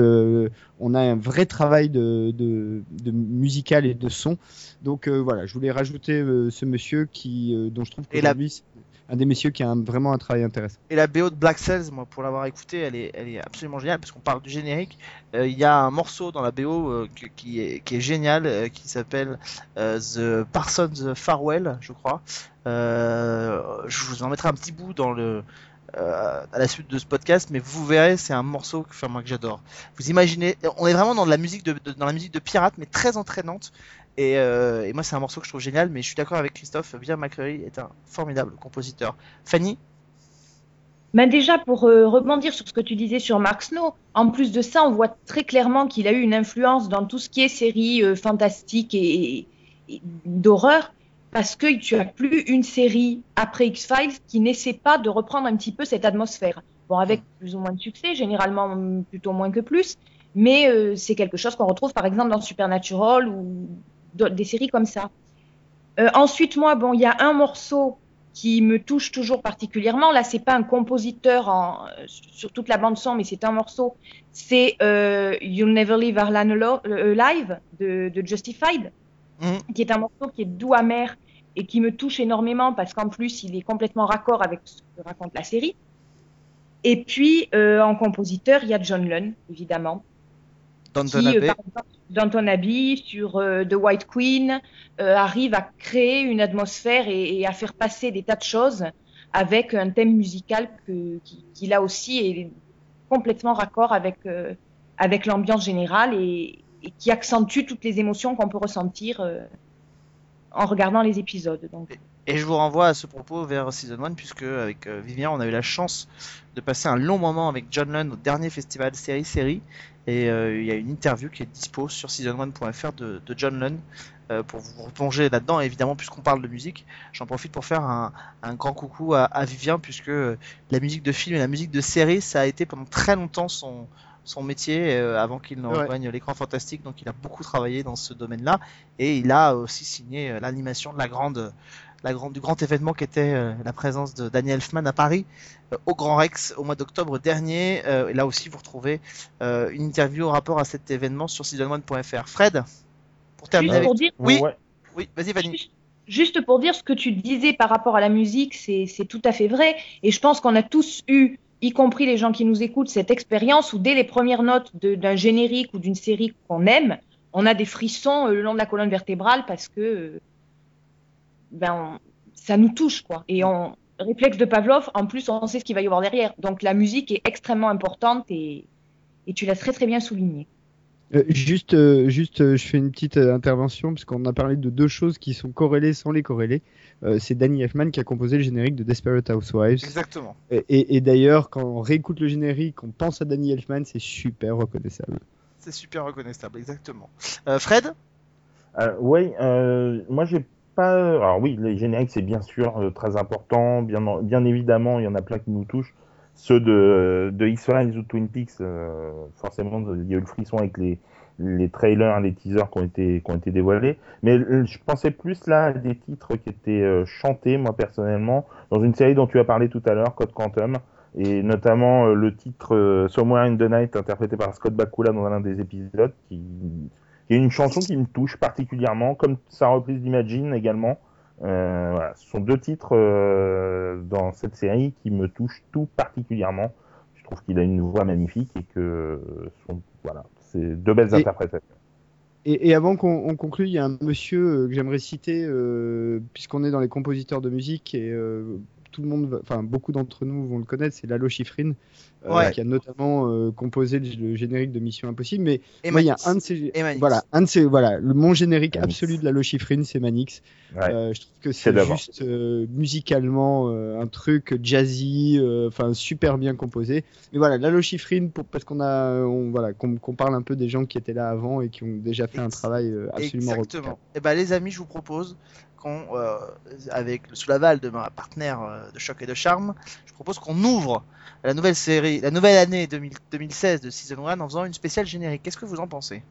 on a un vrai travail de, de, de musical et de son. Donc voilà, je voulais rajouter ce monsieur qui, dont je trouve Et la- qu'aujourd'hui c'est un des messieurs qui a vraiment un travail intéressant. Et la BO de Black Cells, moi, pour l'avoir écouté, elle est, absolument géniale parce qu'on parle du générique. Euh, Il y a un morceau dans la BO euh, qui, est, génial, euh, qui s'appelle The Parsons Farewell, je crois. Je vous en mettrai un petit bout à la suite de ce podcast, mais vous verrez, c'est un morceau que, enfin, que j'adore. Vous imaginez, on est vraiment dans de la musique de- dans la musique de pirate, mais très entraînante. Et, euh, et moi, c'est un morceau que je trouve génial, mais je suis d'accord avec Christophe. Bien McCreary est un formidable compositeur. Fanny, Ben déjà, pour euh, rebondir sur ce que tu disais sur Mark Snow, en plus de ça, on voit très clairement qu'il a eu une influence dans tout ce qui est séries euh, fantastiques et, d'horreur, parce que tu as plus une série après X-Files qui n'essaie pas de reprendre un petit peu cette atmosphère. Bon, avec plus ou moins de succès, généralement plutôt moins que plus, mais euh, c'est quelque chose qu'on retrouve par exemple dans Supernatural ou des séries comme ça. Euh, ensuite, moi, bon, il y a un morceau qui me touche toujours particulièrement. Là, c'est pas un compositeur en, euh, sur toute la bande son, mais c'est un morceau. C'est euh, You'll Never Leave Arlan Alive de, de Justified, Mhm. qui est un morceau qui est doux amer et qui me touche énormément parce qu'en plus, il est complètement raccord avec ce que raconte la série. Et puis, euh, en compositeur, il y a John Lunn, évidemment, Downton qui, euh, par exemple, Downton Abbey, sur euh, The White Queen, euh, arrive à créer une atmosphère et, et à faire passer des tas de choses avec un thème musical que, qui, qui là aussi est complètement raccord avec, euh, avec l'ambiance générale et, et qui accentue toutes les émotions qu'on peut ressentir euh, en regardant les épisodes. Donc, Et je vous renvoie à ce propos vers Season 1, puisque avec euh, Vivien, on a eu la chance de passer un long moment avec John Lunn au dernier festival série série. Et euh, il y a une interview qui est dispo sur season1.fr de, de John Lunn euh, pour vous replonger là-dedans. Évidemment, puisqu'on parle de musique, j'en profite pour faire un, un grand coucou à, à Vivien, puisque la musique de film et la musique de série, ça a été pendant très longtemps son, son métier euh, avant qu'il ne Ouais. rejoigne l'écran fantastique. Donc il a beaucoup travaillé dans ce domaine-là. Et il a aussi signé euh, l'animation de la grande la grande, du grand événement qui était euh, la présence de Daniel Elfman à Paris euh, au Grand Rex au mois d'octobre dernier. Euh, et là aussi, vous retrouvez euh, une interview au rapport à cet événement sur season1.fr. Fred, pour terminer juste avec... pour dire, Oui, Ouais. oui, vas-y, Vanny. Juste- pour dire ce que tu disais par rapport à la musique, c'est tout à fait vrai. Et je pense qu'on a tous eu y compris les gens qui nous écoutent, cette expérience où dès les premières notes d'un générique ou d'une série qu'on aime, on a des frissons euh, le long de la colonne vertébrale parce que euh, ben, on- ça nous touche, quoi. Et on réflexe de Pavlov, en plus, on sait ce qu'il va y avoir derrière. Donc la musique est extrêmement importante et, et tu l'as très très bien souligné. Euh, juste, euh, juste, euh, je fais une petite euh, intervention parce qu'on a parlé de deux choses qui sont corrélées sans les corréler. Euh, c'est Danny Elfman qui a composé le générique de Desperate Housewives. Exactement. Et, et- et d'ailleurs, quand on réécoute le générique, on pense à Danny Elfman, c'est super reconnaissable. C'est super reconnaissable, exactement. Euh, Fred? Euh, oui, euh, moi j'ai pas. Alors oui, les génériques c'est bien sûr euh, très important, bien, en- bien évidemment, il y en a plein qui nous touchent. Ceux de, X-Files ou Twin Peaks, euh, forcément, il y a eu le frisson avec les, trailers, les teasers qui ont été, dévoilés. Mais euh, je pensais plus là à des titres qui étaient euh, chantés, moi personnellement, dans une série dont tu as parlé tout à l'heure, Code Quantum, et notamment euh, le titre euh, Somewhere in the Night, interprété par Scott Bakula dans l'un des épisodes, qui, qui est une chanson qui me touche particulièrement, comme sa reprise d'Imagine également. Euh, voilà, ce sont deux titres euh, dans cette série qui me touchent tout particulièrement. Je trouve qu'il a une voix magnifique et que euh, sont, voilà, c'est deux belles Et- interprétations. Et, et avant qu'on on conclue, il y a un monsieur que j'aimerais citer, euh, puisqu'on est dans les compositeurs de musique et tout le monde, enfin beaucoup d'entre nous vont le connaître, c'est Lalo Schifrin, euh, Ouais. qui a notamment euh, composé le, le générique de Mission Impossible. Mais et moi, il y a un de ces, voilà, un de ces, voilà, le, mon générique Manix. absolu de Lalo Schifrin, c'est Manix. Ouais. Euh, je trouve que c'est juste euh, musicalement euh, un truc jazzy, euh, enfin super bien composé. Mais voilà, Lalo Schifrin, pour, parce qu'on a, on, voilà, qu'on parle un peu des gens qui étaient là avant et qui ont déjà fait un travail euh, absolument Exactement. Et ben les amis, je vous propose qu'on, euh, avec le sous l'aval de ma partenaire euh, de choc et de charme, je propose qu'on ouvre la nouvelle série, la nouvelle année 2000 2016 de Season 1 en faisant une spéciale générique. Qu'est-ce que vous en pensez?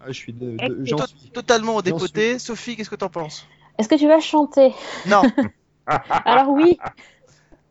Ah, je suis de, Et de- j'en To- suis. Totalement au J'en dépoté. Sophie, qu'est-ce que t'en penses? Est-ce que tu vas chanter? Non, Alors oui,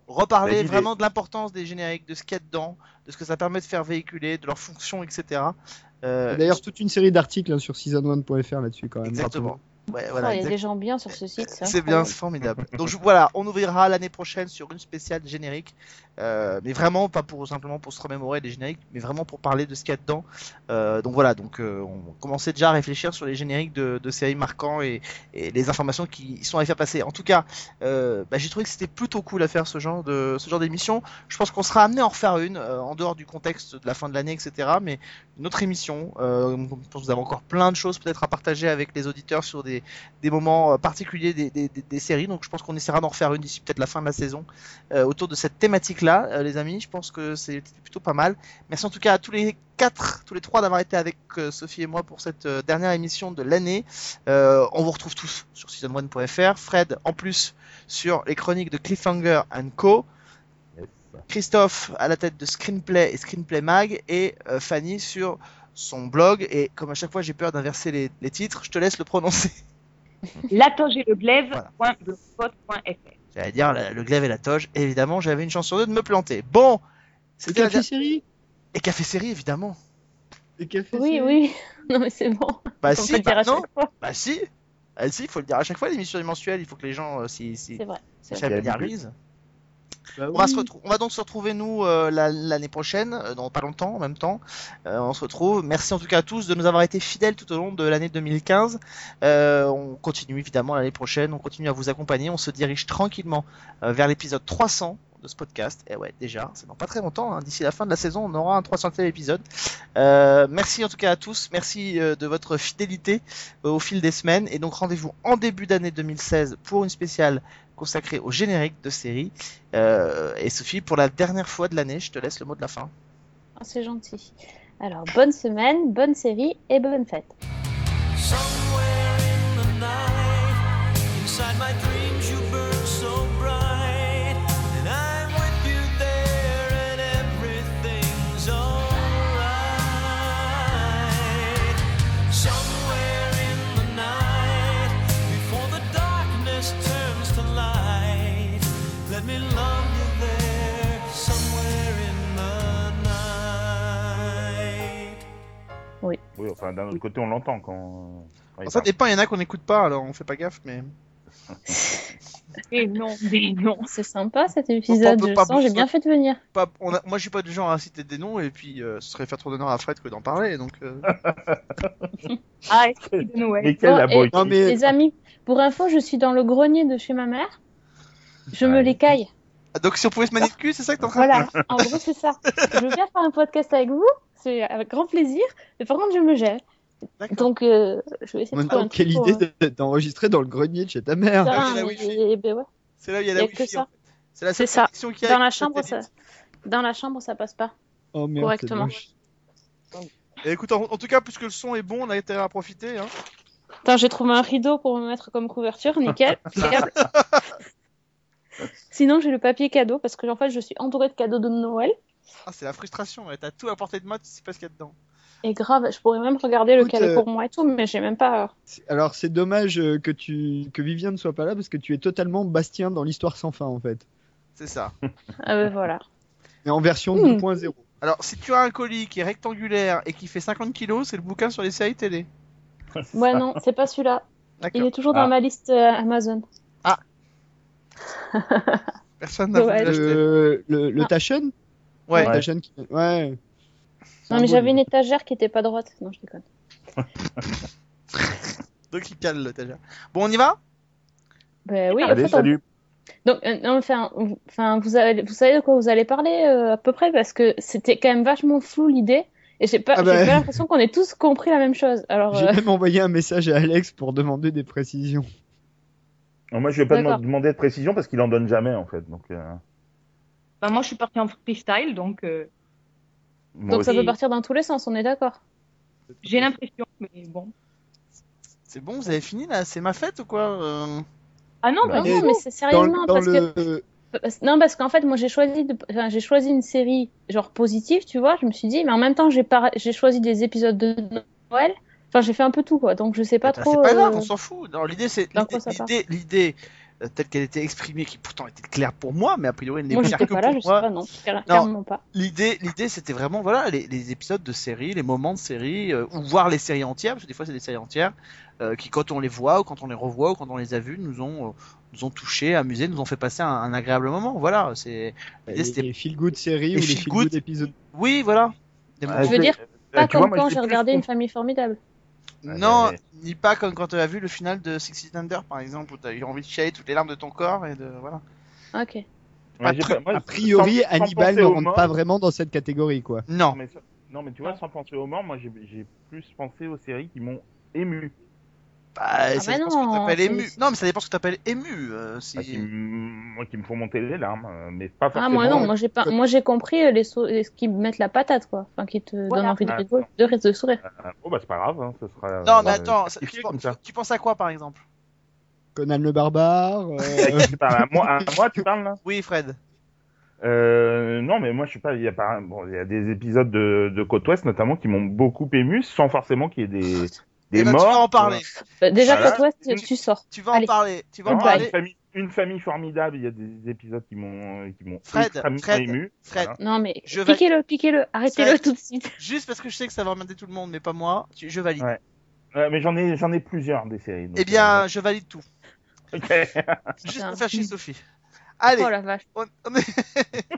reparler vraiment de l'importance des génériques, de ce qu'il y a dedans, de ce que ça permet de faire véhiculer, de leur fonction, etc. Euh, D'ailleurs, toute une série d'articles hein, sur season1.fr là-dessus quand même. exactement. Ouais, Oh, voilà, il y a des gens bien sur ce site. C'est bien, c'est formidable. Donc je- voilà, on ouvrira l'année prochaine sur une spéciale générique, euh, mais vraiment pas pour simplement pour se remémorer des génériques, mais vraiment pour parler de ce qu'il y a dedans. Euh, donc voilà, donc euh, on commençait déjà à réfléchir sur les génériques de, de séries marquants et, et les informations qui sont à faire passer. En tout cas, bah, j'ai trouvé que c'était plutôt cool à faire ce genre de ce genre d'émission. Je pense qu'on sera amené à en refaire une en dehors du contexte de la fin de l'année, etc. Mais une autre émission. Je pense que vous avez encore plein de choses peut-être à partager avec les auditeurs sur des des moments euh, particuliers des, des, des- des séries. Donc je pense qu'on essaiera d'en refaire une d'ici peut-être la fin de la saison euh, autour de cette thématique-là, euh, les amis. Je pense que c'est plutôt pas mal. Merci en tout cas à tous les quatre, tous les trois d'avoir été avec euh, Sophie et moi pour cette dernière émission de l'année. On vous retrouve tous sur season1.fr. Fred en plus sur les chroniques de Cliffhanger Co. Christophe à la tête de Screenplay et Screenplay Mag et Fanny sur son blog. Et comme à chaque fois j'ai peur d'inverser les, les titres, je te laisse le prononcer. La toge et le Voilà. glaive.blogspot.fr. J'allais dire le, le glaive et la toge. Évidemment, j'avais une chance sur deux de me planter. Bon, C'est c'était la café série Et café série, évidemment. C'est café Oui, série oui. Non, mais c'est bon. Bah On si, peut dire bah à non, bah si. Ah si, il faut le dire à chaque fois, l'émission est mensuelle, il faut que les gens euh, vrai. vrai. familiarisent. Bah On va, se on va donc se retrouver nous euh, la- l'année prochaine, euh, dans pas longtemps en même temps. Euh, on se retrouve. Merci en tout cas à tous de nous avoir été fidèles tout au long de l'année 2015. Euh, on continue évidemment l'année prochaine, on continue à vous accompagner. On se dirige tranquillement euh, vers l'épisode 300 de ce podcast. Et ouais, déjà, c'est dans pas très longtemps. hein. D'ici la fin de la saison, on aura un 300e épisode. Euh, merci en tout cas à tous. Merci euh, de votre fidélité euh, au fil des semaines. Et donc rendez-vous en début d'année 2016 pour une spéciale consacrée au générique de série. Euh, et Sophie, pour la dernière fois de l'année, je te laisse le mot de la fin. Ah, c'est gentil. Alors, bonne semaine, bonne série et bonne fête. Oui, enfin d'un autre côté on l'entend quand. quand il ça parle. dépend, il y en a qu'on n'écoute pas, alors on fait pas gaffe, mais. Et non, mais non. C'est sympa cet épisode, peut je sens, j'ai bien fait de venir. Pas- on a- moi, je suis pas du genre à citer des noms et puis euh, ce serait faire trop d'honneur à Fred que d'en parler. Donc, euh, Ah, esprit de Noël. Mais quel Bon, et- abruti. Non, mais Les amis, pour info, je suis dans le grenier de chez ma mère. Je me Ouais. les caille. Ah, donc si on pouvait se manier le cul, c'est ça que t'es en train de Voilà, en gros, c'est ça. Je veux bien faire un podcast avec vous, c'est avec grand plaisir, mais par contre, je me gèle. Donc, euh, je vais essayer de trouver quelle pour, idée euh, de- d'enregistrer dans le grenier de chez ta mère. Ah, ben. C'est là où il y a la wifi. ça. en fait. C'est la C'est seule ça. a Dans la chambre, ça, satellite. dans la chambre, ça passe pas. Oh merde, Correctement. Et écoute, en, en tout cas, puisque le son est bon, on a intérêt à profiter. Hein. Attends, j'ai trouvé un rideau pour me mettre comme couverture, nickel. Sinon, j'ai le papier cadeau parce que en fait, je suis entourée de cadeaux de Noël. Ah, c'est la frustration. ouais. T'as tout à portée de main, tu sais pas ce qu'il y a dedans. Et grave, je pourrais même regarder Écoute, lequel est euh, pour moi et tout, mais j'ai même pas. C'est- Alors c'est dommage euh, que tu que Vivien ne soit pas là parce que tu es totalement Bastien dans l'histoire sans fin en fait. C'est ça. Ah ben voilà. Mais en version Hmm. 2.0. Alors, si tu as un colis qui est rectangulaire et qui fait 50 kilos, c'est le bouquin sur les séries télé. Ouais, non, c'est pas celui-là. Il est toujours dans Ah. ma liste euh, Amazon. Personne n'a voulu l'acheter. Le le, le Ah. Taschen? Ouais. Taschen qui- ouais. Non, mais j'avais une étagère qui était pas droite. Non, je déconne. Donc, il cale le déjà. Bon, on y va? Ben oui, en Allez, fait, on- salut. Donc, euh, non, enfin, vous- enfin, vous, avez, vous savez de quoi vous allez parler euh, à peu près parce que c'était quand même vachement flou l'idée et j'ai pas, Ah j'ai bah. pas l'impression qu'on ait tous compris la même chose. Alors, J'ai euh, même envoyé un message à Alex pour demander des précisions. Non, moi, je vais pas demander de précision parce qu'il en donne jamais, en fait. Donc, euh, Bah, moi, je suis partie en freestyle, donc euh, moi donc ça peut partir dans tous les sens, on est d'accord. j'ai l'impression, mais bon. C'est bon, vous avez fini là? C'est ma fête ou quoi Euh, Ah non, Bah, Ah non, mais c'est sérieusement dans parce que le non parce qu'en fait moi j'ai choisi de... enfin, j'ai choisi une série genre positive, tu vois. Je me suis dit, mais en même temps j'ai par... j'ai choisi des épisodes de Noël. Enfin, j'ai fait un peu tout quoi, donc je sais pas bah, trop. C'est pas grave, euh, on s'en fout. Non, L'idée, c'est l'idée euh, telle qu'elle était exprimée, qui pourtant était claire pour moi, mais a priori elle n'est claire pas que là, pour je sais moi. pas, non, clair- pas. L'idée, l'idée, c'était vraiment voilà les, les épisodes de séries, les moments de séries, euh, ou voir les séries entières, parce que des fois c'est des séries entières euh, qui, quand on les voit ou quand on les revoit ou quand on les a vues, nous ont euh, nous ont touchés, amusés, nous ont fait passer un, un agréable moment. Voilà, c'est l'idée, c'était les feel good séries les ou les feel good. good épisodes. oui, voilà. Des Ah, Je veux dire, Pas vois, comme quand j'ai regardé. Une famille formidable. Non, mais- ni pas comme quand tu as vu le final de Six Feet Under, par exemple, où tu as eu envie de chialer toutes les larmes de ton corps et de voilà. Ok. Ouais, a j'ai pri- pas- moi, A priori, sans- Hannibal ne rentre morts- pas vraiment dans cette catégorie quoi. Non. Non, mais, non, mais tu vois, sans penser aux morts, moi, j'ai j'ai plus pensé aux séries qui m'ont ému. Bah, ça bah dépend ce que non, t'appelles c'est- ému. Non, mais ça dépend ce que t'appelles ému. euh, si... Bah, qui m- moi, qui me font monter les larmes, euh, mais pas Ah forcément. moi non, moi j'ai pas, moi j'ai compris euh, les, ce qui me mettent la patate quoi, enfin qui te Voilà. donnent envie de Ah, rigoler, de rire, de sourire. Euh, oh, bah, c'est pas grave, hein, ce sera. Non, mais euh, attends, ça- tu, comme ça. tu- tu penses à quoi par exemple? Conan le barbare. euh, À moi, à moi, tu parles là? Oui, Fred. Euh, non, mais moi, je sais pas. Il y a pas. Bon, il y a des épisodes de, de Côte Ouest notamment qui m'ont beaucoup ému, sans forcément qu'il y ait des des Eh ben, morts. tu vas en parler. Bah, déjà Voilà. pour toi, tu, tu sors. Tu vas Allez. en parler. Tu vas Non, en parler. une famille, une famille formidable. Il y a des épisodes qui m'ont qui m'ont Fred, Fred, ému. Fred. Voilà. Non mais Je piquez-le, piquez-le, arrêtez-le Fred. tout de suite. Juste parce que je sais que ça va emmerder tout le monde, mais pas moi. tu- Je valide. Ouais. Ouais, mais j'en ai j'en ai plusieurs des séries. donc, Eh bien, je valide tout. euh, ok. Juste pour faire chier Sophie. Allez, Oh la vache. on, on est...